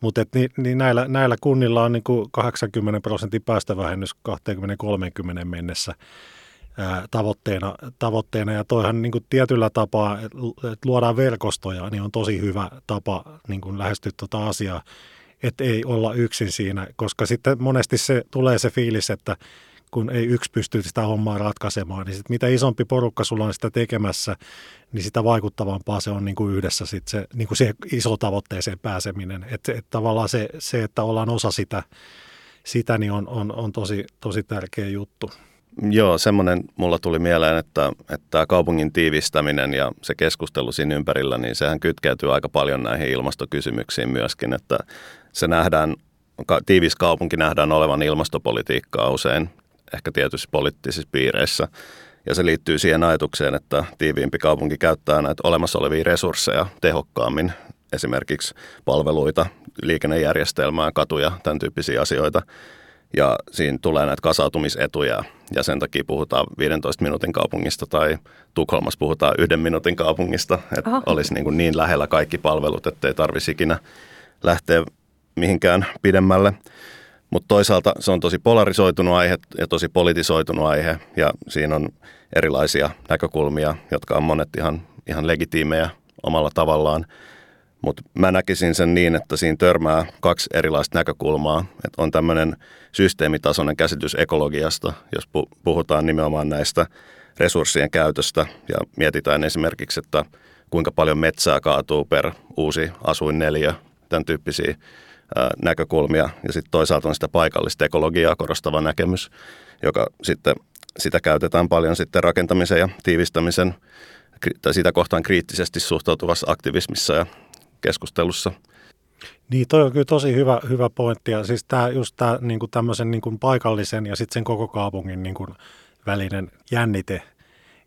Mutta niin, niin näillä, näillä kunnilla on niin kuin 80 prosentin päästövähennys 2030 mennessä tavoitteena, tavoitteena. Ja toihan niin kuin tietyllä tapaa, että luodaan verkostoja, niin on tosi hyvä tapa niin kuin lähestyä tuota asiaa, että ei olla yksin siinä, koska sitten monesti se tulee se fiilis, että kun ei yksi pysty sitä hommaa ratkaisemaan, niin sit mitä isompi porukka sulla on sitä tekemässä, niin sitä vaikuttavampaa se on niin kuin yhdessä sit se, niin kuin se iso tavoitteeseen pääseminen. Että et tavallaan se, se, että ollaan osa sitä, sitä niin on, on, on tosi, tosi tärkeä juttu. Joo, semmoinen mulla tuli mieleen, että, että kaupungin tiivistäminen ja se keskustelu siinä ympärillä, niin sehän kytkeytyy aika paljon näihin ilmastokysymyksiin myöskin, että se nähdään, tiivis kaupunki nähdään olevan ilmastopolitiikkaa usein, ehkä tietysti poliittisissa piireissä. Ja se liittyy siihen ajatukseen, että tiiviimpi kaupunki käyttää näitä olemassa olevia resursseja tehokkaammin, esimerkiksi palveluita, liikennejärjestelmää, katuja, tämän tyyppisiä asioita. Ja siinä tulee näitä kasautumisetuja ja sen takia puhutaan 15 minuutin kaupungista tai Tukholmassa puhutaan yhden minuutin kaupungista, että Aha. olisi niin, kuin niin lähellä kaikki palvelut, ettei tarvitsisi ikinä lähteä mihinkään pidemmälle. Mutta toisaalta se on tosi polarisoitunut aihe ja tosi politisoitunut aihe ja siinä on erilaisia näkökulmia, jotka on monet ihan, ihan legitiimejä omalla tavallaan. Mutta mä näkisin sen niin, että siinä törmää kaksi erilaista näkökulmaa. Et on tämmöinen systeemitasoinen käsitys ekologiasta, jos pu- puhutaan nimenomaan näistä resurssien käytöstä ja mietitään esimerkiksi, että kuinka paljon metsää kaatuu per uusi asuinneliö, tämän tyyppisiä näkökulmia. Ja sitten toisaalta on sitä paikallista ekologiaa korostava näkemys, joka sitten sitä käytetään paljon sitten rakentamisen ja tiivistämisen tai sitä kohtaan kriittisesti suhtautuvassa aktivismissa ja keskustelussa. Niin, toi on kyllä tosi hyvä, hyvä pointti. Ja siis tämä, just tämä niin kuin tämmöisen niin kuin paikallisen ja sitten sen koko kaupungin niin kuin välinen jännite.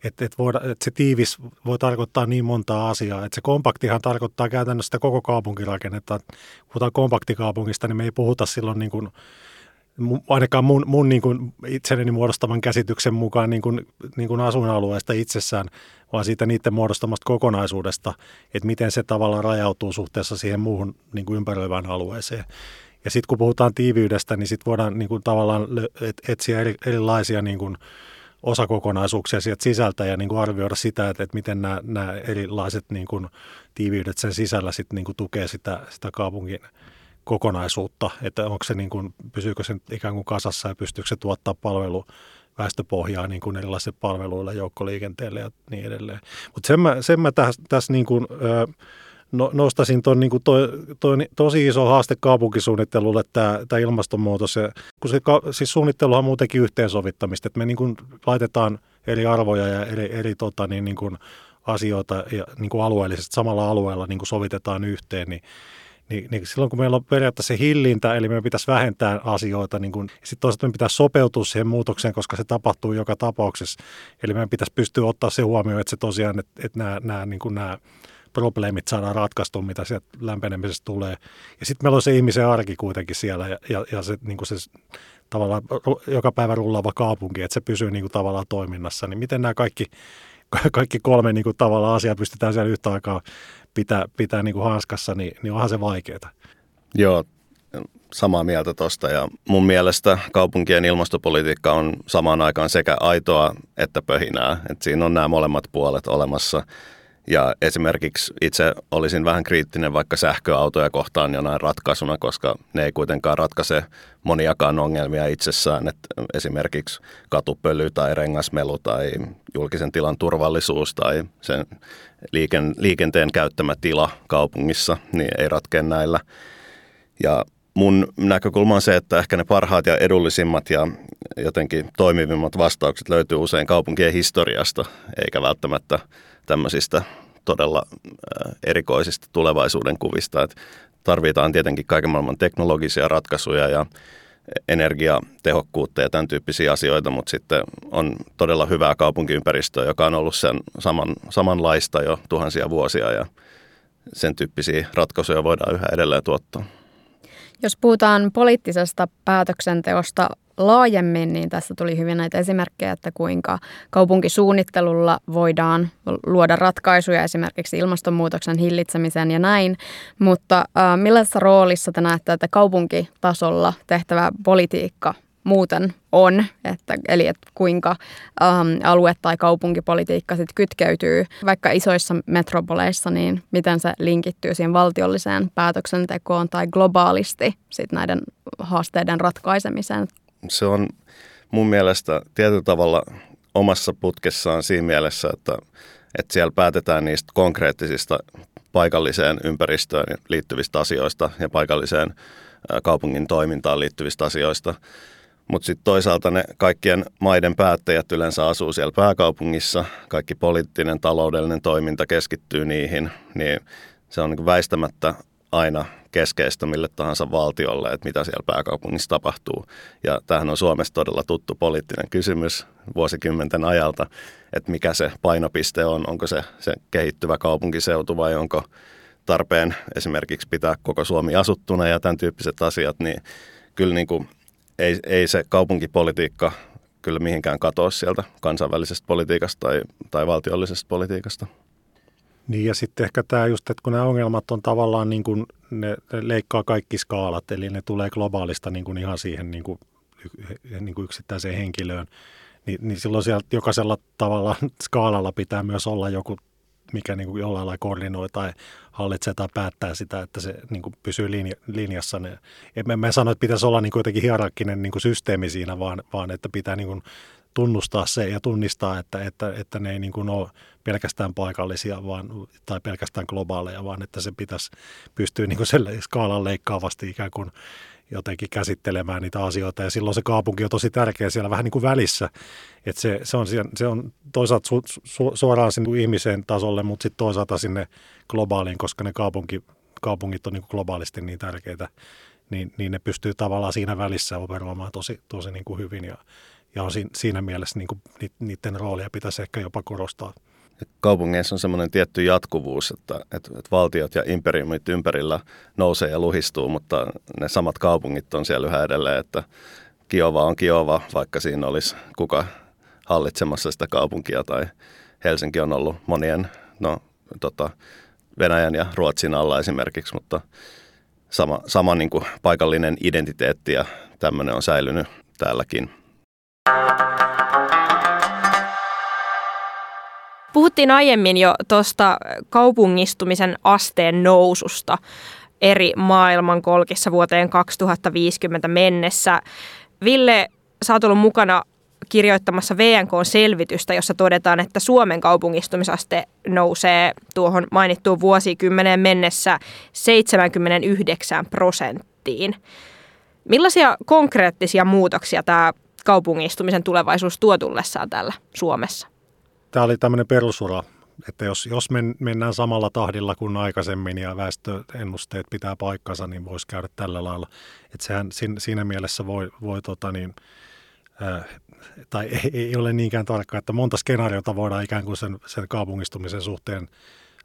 Että et et se tiivis voi tarkoittaa niin montaa asiaa. Että se kompaktihan tarkoittaa käytännössä sitä koko kaupunkirakennetta. Et puhutaan kompaktikaupungista, niin me ei puhuta silloin niin ainakaan mun, mun niin kuin itselleni muodostaman käsityksen mukaan niin kuin, niin kuin asuinalueesta itsessään, vaan siitä niiden muodostamasta kokonaisuudesta, että miten se tavallaan rajautuu suhteessa siihen muuhun niin kuin ympäröivään alueeseen. Ja sitten kun puhutaan tiiviydestä, niin sitten voidaan niin kuin tavallaan etsiä eri, erilaisia niin kuin osakokonaisuuksia sieltä sisältä ja niin kuin arvioida sitä, että, että miten nämä, nämä erilaiset niin kuin tiiviydet sen sisällä sitten niin kuin tukee sitä, sitä kaupungin kokonaisuutta, että onko se niin kuin, pysyykö se ikään kuin kasassa ja pystyykö se tuottaa palvelu väestöpohjaa niin kuin erilaisille palveluille, joukkoliikenteelle ja niin edelleen. Mutta sen mä, sen mä tässä, tässä niin kuin, ö, no, nostaisin tuon niin kuin tosi iso haaste kaupunkisuunnittelulle tämä, ilmastonmuutos. Ja, kun se, siis suunnitteluhan on muutenkin yhteensovittamista, että me niin kuin laitetaan eri arvoja ja eri, eri tota, niin, niin kuin asioita ja niin kuin alueellisesti samalla alueella niin kuin sovitetaan yhteen, niin niin, niin silloin kun meillä on periaatteessa hillintä, eli meidän pitäisi vähentää asioita, niin kun, sitten toisaalta meidän pitäisi sopeutua siihen muutokseen, koska se tapahtuu joka tapauksessa. Eli meidän pitäisi pystyä ottaa se huomioon, että se tosiaan, että, että nämä, nämä, niin kuin nämä probleemit saadaan ratkaistua, mitä sieltä lämpenemisestä tulee. Ja sitten meillä on se ihmisen arki kuitenkin siellä ja, ja, ja se, niin se tavallaan joka päivä rullaava kaupunki, että se pysyy niin kuin tavallaan toiminnassa. Niin miten nämä kaikki, kaikki kolme niin kuin tavallaan asiaa pystytään siellä yhtä aikaa pitää, pitää niin kuin hanskassa, niin, niin onhan se vaikeaa. Joo, samaa mieltä tuosta ja mun mielestä kaupunkien ilmastopolitiikka on samaan aikaan sekä aitoa että pöhinää. Et siinä on nämä molemmat puolet olemassa. Ja esimerkiksi itse olisin vähän kriittinen vaikka sähköautoja kohtaan jonain ratkaisuna, koska ne ei kuitenkaan ratkaise moniakaan ongelmia itsessään. Et esimerkiksi katupöly tai rengasmelu tai julkisen tilan turvallisuus tai sen liiken, liikenteen käyttämä tila kaupungissa, niin ei ratkea näillä. Ja mun näkökulma on se, että ehkä ne parhaat ja edullisimmat ja jotenkin toimivimmat vastaukset löytyy usein kaupunkien historiasta, eikä välttämättä tämmöisistä todella äh, erikoisista tulevaisuuden kuvista. Et tarvitaan tietenkin kaiken maailman teknologisia ratkaisuja ja energiatehokkuutta ja tämän tyyppisiä asioita, mutta sitten on todella hyvää kaupunkiympäristöä, joka on ollut sen saman, samanlaista jo tuhansia vuosia ja sen tyyppisiä ratkaisuja voidaan yhä edelleen tuottaa. Jos puhutaan poliittisesta päätöksenteosta laajemmin, niin tässä tuli hyvin näitä esimerkkejä, että kuinka kaupunkisuunnittelulla voidaan luoda ratkaisuja esimerkiksi ilmastonmuutoksen hillitsemiseen ja näin. Mutta äh, millaisessa roolissa te näette, että kaupunkitasolla tehtävä politiikka muuten on, että, eli että kuinka ähm, alue- tai kaupunkipolitiikka sitten kytkeytyy vaikka isoissa metropoleissa, niin miten se linkittyy siihen valtiolliseen päätöksentekoon tai globaalisti sit näiden haasteiden ratkaisemiseen. Se on mun mielestä tietyllä tavalla omassa putkessaan siinä mielessä, että, että siellä päätetään niistä konkreettisista paikalliseen ympäristöön liittyvistä asioista ja paikalliseen kaupungin toimintaan liittyvistä asioista. Mutta sitten toisaalta ne kaikkien maiden päättäjät yleensä asuu siellä pääkaupungissa, kaikki poliittinen, taloudellinen toiminta keskittyy niihin, niin se on niin väistämättä aina keskeistä mille tahansa valtiolle, että mitä siellä pääkaupungissa tapahtuu. Ja tämähän on Suomessa todella tuttu poliittinen kysymys vuosikymmenten ajalta, että mikä se painopiste on, onko se, se kehittyvä kaupunkiseutu vai onko tarpeen esimerkiksi pitää koko Suomi asuttuna ja tämän tyyppiset asiat, niin kyllä niin kuin ei, ei se kaupunkipolitiikka kyllä mihinkään katoa sieltä kansainvälisestä politiikasta tai, tai valtiollisesta politiikasta. Niin ja sitten ehkä tämä just, että kun nämä ongelmat on tavallaan niin kuin, ne, ne leikkaa kaikki skaalat, eli ne tulee globaalista niin kuin ihan siihen niin kuin, niin kuin yksittäiseen henkilöön, niin, niin silloin sieltä jokaisella tavalla skaalalla pitää myös olla joku mikä niin kuin jollain lailla koordinoi tai hallitsee tai päättää sitä, että se niin kuin pysyy linja, linjassa. Ne, en mä sano, että pitäisi olla niin kuin jotenkin hierarkkinen niin kuin systeemi siinä, vaan, vaan että pitää niin kuin tunnustaa se ja tunnistaa, että, että, että ne ei niin kuin ole pelkästään paikallisia vaan, tai pelkästään globaaleja, vaan että se pitäisi pystyä niin kuin skaalan leikkaavasti ikään kuin jotenkin käsittelemään niitä asioita. Ja silloin se kaupunki on tosi tärkeä siellä vähän niin kuin välissä. Että se, se, on, se on toisaalta su, su, suoraan sinne ihmisen tasolle, mutta sitten toisaalta sinne globaaliin, koska ne kaupunki, kaupungit on niin kuin globaalisti niin tärkeitä, niin, niin ne pystyy tavallaan siinä välissä operoimaan tosi, tosi niin kuin hyvin. Ja, ja on siinä mielessä niin kuin niiden roolia pitäisi ehkä jopa korostaa kaupungeissa on semmoinen tietty jatkuvuus, että, että, että valtiot ja imperiumit ympärillä nousee ja luhistuu, mutta ne samat kaupungit on siellä yhä edelleen, että Kiova on Kiova, vaikka siinä olisi kuka hallitsemassa sitä kaupunkia tai Helsinki on ollut monien, no tota, Venäjän ja Ruotsin alla esimerkiksi, mutta sama, sama niin kuin paikallinen identiteetti ja tämmöinen on säilynyt täälläkin. Puhuttiin aiemmin jo tuosta kaupungistumisen asteen noususta eri maailmankolkissa vuoteen 2050 mennessä. Ville, sä oot ollut mukana kirjoittamassa VNK-selvitystä, jossa todetaan, että Suomen kaupungistumisaste nousee tuohon mainittuun vuosikymmeneen mennessä 79 prosenttiin. Millaisia konkreettisia muutoksia tämä kaupungistumisen tulevaisuus tuo tullessaan täällä Suomessa? Tämä oli tämmöinen perusura, että jos, jos men, mennään samalla tahdilla kuin aikaisemmin ja väestöennusteet pitää paikkansa, niin voisi käydä tällä lailla. Että sehän siinä mielessä voi, voi tota niin, äh, tai ei, ei ole niinkään tarkkaa, että monta skenaariota voidaan ikään kuin sen, sen kaupungistumisen suhteen,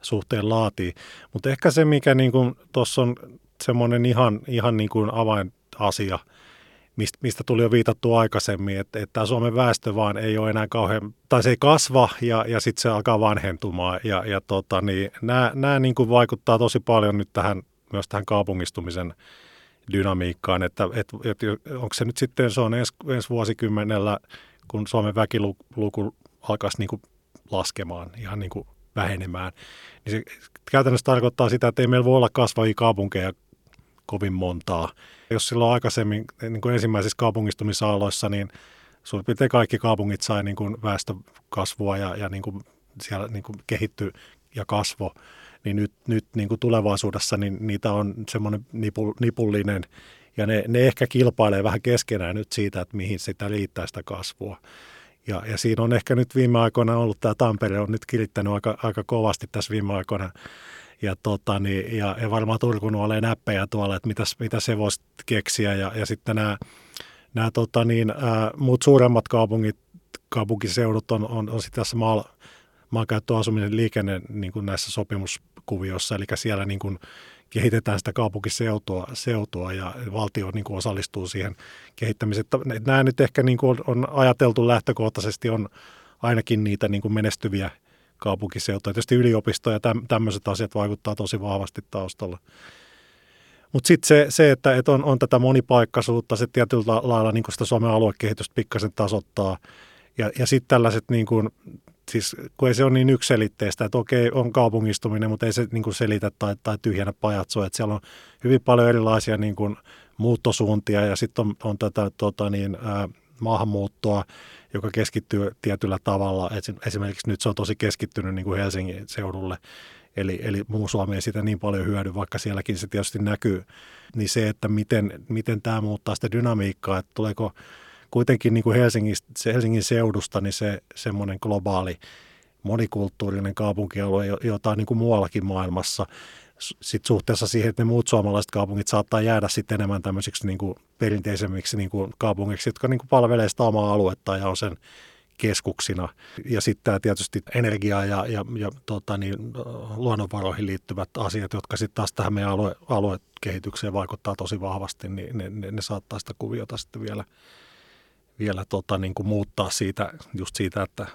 suhteen laatia. Mutta ehkä se, mikä niin tuossa on semmoinen ihan, ihan niin kuin avainasia – mistä, tuli jo viitattu aikaisemmin, että, että Suomen väestö vaan ei ole enää kauhean, tai se ei kasva ja, ja sitten se alkaa vanhentumaan. Ja, ja tota, niin, nämä, nämä niin kuin vaikuttaa tosi paljon nyt tähän, myös tähän kaupungistumisen dynamiikkaan, että, että, että onko se nyt sitten, se on ensi, ensi vuosikymmenellä, kun Suomen väkiluku alkaisi niin kuin laskemaan, ihan niin kuin vähenemään, niin se käytännössä tarkoittaa sitä, että ei meillä voi olla kasvavia kaupunkeja kovin montaa. Jos silloin aikaisemmin niin kuin ensimmäisissä kaupungistumisaaloissa, niin suurin piirtein kaikki kaupungit sai niin kuin väestökasvua ja, ja niin kuin siellä niin kuin kehittyi ja kasvo, niin nyt, nyt niin kuin tulevaisuudessa niin niitä on semmoinen nipul, nipullinen ja ne, ne ehkä kilpailee vähän keskenään nyt siitä, että mihin sitä riittää sitä kasvua. Ja, ja siinä on ehkä nyt viime aikoina ollut tämä Tampere on nyt kirittänyt aika, aika kovasti tässä viime aikoina ja, tota, niin, ja, ja varmaan Turku nuolee näppejä tuolla, että mitäs, mitä se voisi keksiä. Ja, ja sitten nämä, nämä tota, niin, ää, muut suuremmat kaupungit, kaupunkiseudut on, on, on sitten tässä maal, maankäyttö, asuminen, liikenne niin kuin näissä sopimuskuvioissa, eli siellä niin kuin kehitetään sitä kaupunkiseutua seutua ja valtio niin kuin osallistuu siihen kehittämiseen. Nämä nyt ehkä niin kuin on, on ajateltu lähtökohtaisesti on ainakin niitä niin kuin menestyviä – kaupunkiseutuja. Tietysti yliopisto ja tämmöiset asiat vaikuttaa tosi vahvasti taustalla. Mutta sitten se, se, että et on, on tätä monipaikkaisuutta, se tietyllä lailla niin sitä Suomen aluekehitystä pikkasen tasoittaa. Ja, ja sitten tällaiset, niin kuin, siis kun ei se ole niin ykselitteistä, että okei, on kaupungistuminen, mutta ei se niin selitä tai, tai tyhjänä pajatsoa. Että siellä on hyvin paljon erilaisia niin kuin, muuttosuuntia ja sitten on, on tätä tota, niin, ää, maahanmuuttoa, joka keskittyy tietyllä tavalla. Esimerkiksi nyt se on tosi keskittynyt niin kuin Helsingin seudulle, eli, eli muu Suomi ei sitä niin paljon hyödy, vaikka sielläkin se tietysti näkyy. Niin se, että miten, miten tämä muuttaa sitä dynamiikkaa, että tuleeko kuitenkin niin kuin Helsingin, Helsingin seudusta niin se semmoinen globaali monikulttuurinen kaupunkialue, jota on niin kuin muuallakin maailmassa sit suhteessa siihen, että ne muut suomalaiset kaupungit saattaa jäädä sitten enemmän tämmöisiksi niin kuin perinteisemmiksi niin kuin kaupungeiksi, jotka niin kuin palvelee sitä omaa aluetta ja on sen keskuksina. Ja sitten tämä tietysti energia ja, ja, ja tota niin, luonnonvaroihin liittyvät asiat, jotka sitten taas tähän meidän alue, aluekehitykseen vaikuttaa tosi vahvasti, niin ne, ne, ne saattaa sitä kuviota sitten vielä, vielä tota niin kuin muuttaa siitä, just siitä, että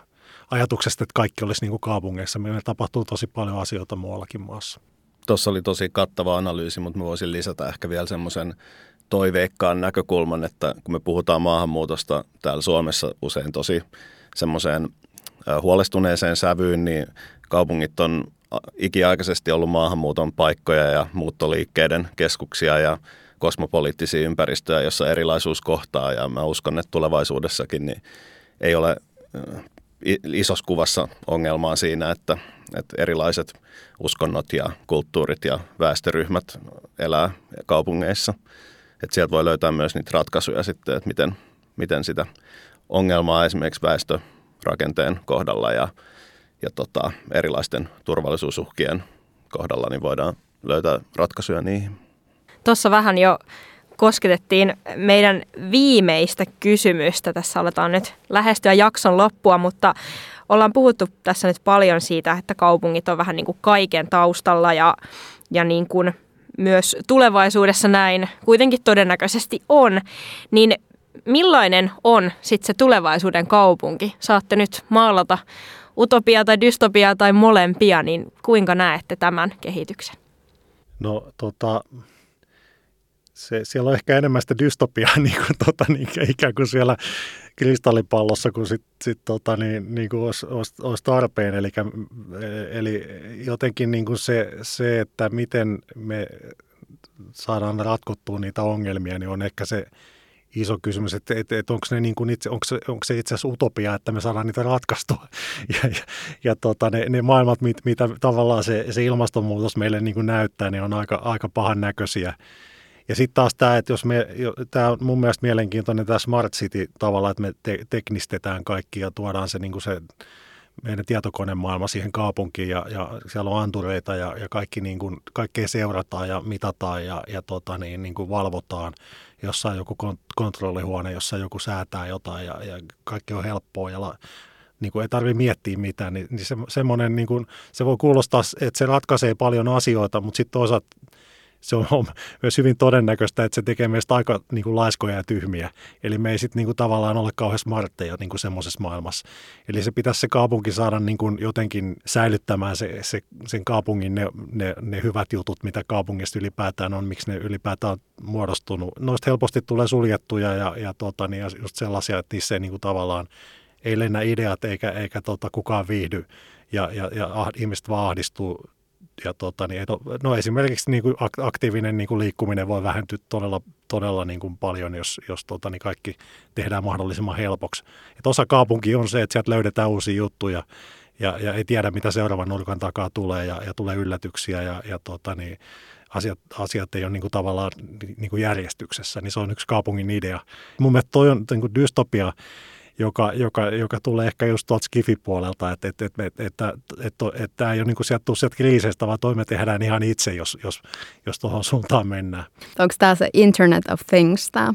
ajatuksesta, että kaikki olisi niin kuin kaupungeissa. Meillä tapahtuu tosi paljon asioita muuallakin maassa. Tuossa oli tosi kattava analyysi, mutta mä voisin lisätä ehkä vielä semmoisen toiveikkaan näkökulman, että kun me puhutaan maahanmuutosta täällä Suomessa usein tosi semmoiseen huolestuneeseen sävyyn, niin kaupungit on ikiaikaisesti ollut maahanmuuton paikkoja ja muuttoliikkeiden keskuksia ja kosmopoliittisia ympäristöjä, jossa erilaisuus kohtaa. Ja mä uskon, että tulevaisuudessakin niin ei ole isossa kuvassa ongelmaa siinä, että, että erilaiset uskonnot ja kulttuurit ja väestöryhmät elää kaupungeissa. Että sieltä voi löytää myös niitä ratkaisuja sitten, että miten, miten sitä ongelmaa esimerkiksi väestörakenteen kohdalla ja, ja tota, erilaisten turvallisuusuhkien kohdalla niin voidaan löytää ratkaisuja niihin. Tuossa vähän jo kosketettiin meidän viimeistä kysymystä. Tässä aletaan nyt lähestyä jakson loppua, mutta ollaan puhuttu tässä nyt paljon siitä, että kaupungit on vähän niin kuin kaiken taustalla ja, ja niin kuin myös tulevaisuudessa näin kuitenkin todennäköisesti on. Niin millainen on sitten se tulevaisuuden kaupunki? Saatte nyt maalata utopia tai dystopia tai molempia, niin kuinka näette tämän kehityksen? No tota, se, siellä on ehkä enemmän sitä dystopiaa niin kuin, tota, niin, ikään kuin siellä kristallipallossa kuin sit, sit, tota, niin, niin kuin olisi, olisi, olisi tarpeen. Eli, eli jotenkin niin kuin se, se, että miten me saadaan ratkottua niitä ongelmia, niin on ehkä se iso kysymys, että, että, että onko, ne niin kuin itse, onko, onko se itse asiassa utopia, että me saadaan niitä ratkaistua. Ja, ja, ja tota, ne, ne maailmat, mit, mitä tavallaan se, se ilmastonmuutos meille niin kuin näyttää, niin on aika, aika pahan näköisiä. Ja sitten taas tämä, että jos me, tämä on mun mielestä mielenkiintoinen tämä Smart City tavalla, että me te, teknistetään kaikki ja tuodaan se, niin kuin se meidän tietokonemaailma siihen kaupunkiin ja, ja siellä on antureita ja, ja kaikki niin kuin, kaikkea seurataan ja mitataan ja, ja tota niin, niin kuin valvotaan. Jossain joku kontrollihuone, jossa joku säätää jotain ja, ja kaikki on helppoa ja la, niin kuin ei tarvitse miettiä mitään, niin, niin se, semmoinen, niin kuin, se voi kuulostaa, että se ratkaisee paljon asioita, mutta sitten toisaalta se on myös hyvin todennäköistä, että se tekee meistä aika niin kuin laiskoja ja tyhmiä. Eli me ei sitten niin tavallaan ole kauhean smartteja niin semmoisessa maailmassa. Eli se pitäisi se kaupunki saada niin kuin jotenkin säilyttämään se, se, sen kaupungin ne, ne, ne hyvät jutut, mitä kaupungista ylipäätään on, miksi ne ylipäätään on muodostunut. Noista helposti tulee suljettuja ja, ja, tota, niin, ja just sellaisia, että niissä ei niin kuin tavallaan ei lennä ideat eikä, eikä tota, kukaan viihdy ja, ja, ja ah, ihmiset vaan ahdistuu ja tota, niin, no esimerkiksi niin kuin aktiivinen niin kuin liikkuminen voi vähentyä todella, todella niin kuin paljon, jos, jos tota, niin kaikki tehdään mahdollisimman helpoksi. Et osa kaupunki on se, että sieltä löydetään uusia juttuja ja, ja ei tiedä, mitä seuraavan nurkan takaa tulee ja, ja tulee yllätyksiä ja, ja tota, niin, asiat, asiat ei ole niin kuin tavallaan niin kuin järjestyksessä, niin se on yksi kaupungin idea. Mun mielestä toi on niin kuin dystopia joka, joka, joka tulee ehkä just tuolta Skifi-puolelta, että, että, että, että, että, että, että tämä ei ole niin kuin sieltä, sieltä kriiseistä, vaan toimet tehdään ihan itse, jos, jos, jos tuohon suuntaan mennään. Onko tämä se Internet of Things, tämä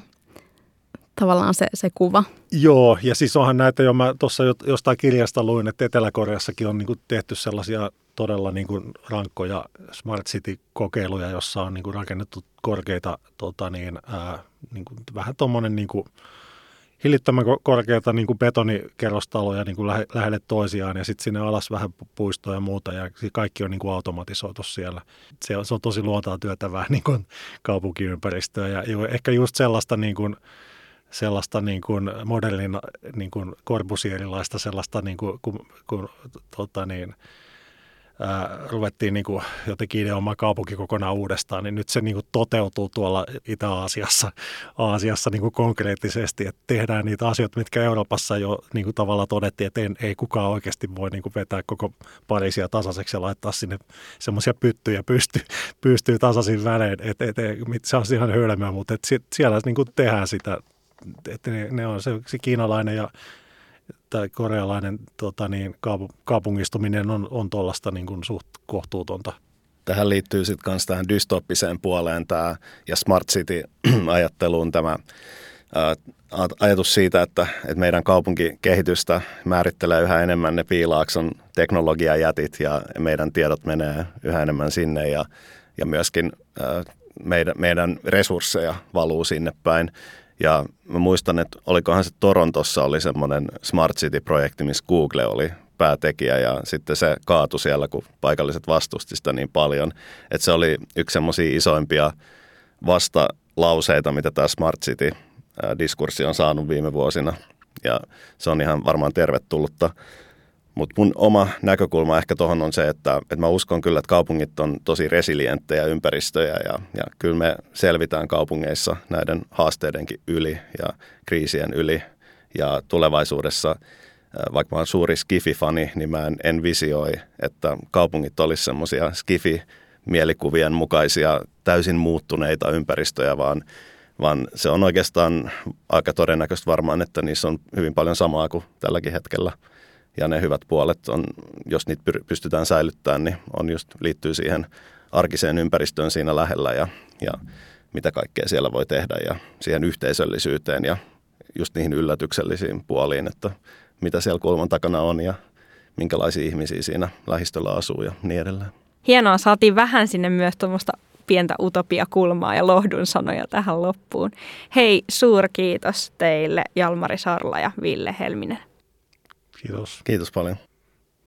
tavallaan se, se kuva? Joo, ja siis onhan näitä jo, mä tuossa jostain kirjasta luin, että Etelä-Koreassakin on niin kuin tehty sellaisia todella niin kuin rankkoja Smart City-kokeiluja, jossa on niin kuin rakennettu korkeita, tota niin, ää, niin kuin, vähän tuommoinen niin kuin, hillittömän korkeita niin kuin betonikerrostaloja niin kuin lähe, lähelle toisiaan ja sitten sinne alas vähän puistoja ja muuta ja kaikki on niin kuin automatisoitu siellä. Se on, se on tosi luontaa työtävää niin kuin kaupunkiympäristöä ja ehkä just sellaista niin kuin, sellaista niin kuin modernin niin kuin sellaista niin kuin, kun, kun, tota niin, ruvettiin niin kuin jotenkin ideoimaan kaupunki kokonaan uudestaan, niin nyt se niin kuin toteutuu tuolla Itä-Aasiassa Aasiassa niin kuin konkreettisesti, että tehdään niitä asioita, mitkä Euroopassa jo niin kuin tavallaan todettiin, että ei, ei kukaan oikeasti voi niin kuin vetää koko Pariisia tasaiseksi ja laittaa sinne semmoisia pyttyjä pystyy, pystyy tasaisin välein, että et, et, se on ihan hölmöä, mutta et siellä niin kuin tehdään sitä. Että ne, ne on se, se kiinalainen ja tai korealainen tota niin, kaupungistuminen on, on tuollaista niin kuin suht kohtuutonta. Tähän liittyy sitten myös tähän dystoppiseen puoleen tämä ja Smart City-ajatteluun tämä ajatus siitä, että, että meidän kaupunkikehitystä määrittelee yhä enemmän ne piilaakson teknologiajätit ja meidän tiedot menee yhä enemmän sinne ja, ja myöskin meidän, meidän resursseja valuu sinne päin. Ja mä muistan, että olikohan se Torontossa oli semmoinen Smart City-projekti, missä Google oli päätekijä ja sitten se kaatui siellä, kun paikalliset vastusti sitä niin paljon. Että se oli yksi semmoisia isoimpia vastalauseita, mitä tämä Smart City-diskurssi on saanut viime vuosina. Ja se on ihan varmaan tervetullutta. Mutta mun oma näkökulma ehkä tuohon on se, että, että mä uskon kyllä, että kaupungit on tosi resilienttejä ympäristöjä ja, ja kyllä me selvitään kaupungeissa näiden haasteidenkin yli ja kriisien yli. Ja tulevaisuudessa, vaikka mä oon suuri Skifi-fani, niin mä en, en visioi, että kaupungit olisi semmoisia Skifi-mielikuvien mukaisia täysin muuttuneita ympäristöjä, vaan vaan se on oikeastaan aika todennäköistä varmaan, että niissä on hyvin paljon samaa kuin tälläkin hetkellä – ja ne hyvät puolet, on, jos niitä pystytään säilyttämään, niin on just, liittyy siihen arkiseen ympäristöön siinä lähellä ja, ja mitä kaikkea siellä voi tehdä ja siihen yhteisöllisyyteen ja just niihin yllätyksellisiin puoliin, että mitä siellä kulman takana on ja minkälaisia ihmisiä siinä lähistöllä asuu ja niin edelleen. Hienoa, saatiin vähän sinne myös tuommoista pientä utopiakulmaa ja lohdun sanoja tähän loppuun. Hei, suurkiitos teille Jalmari Sarla ja Ville Helminen. Kiitos. Kiitos paljon.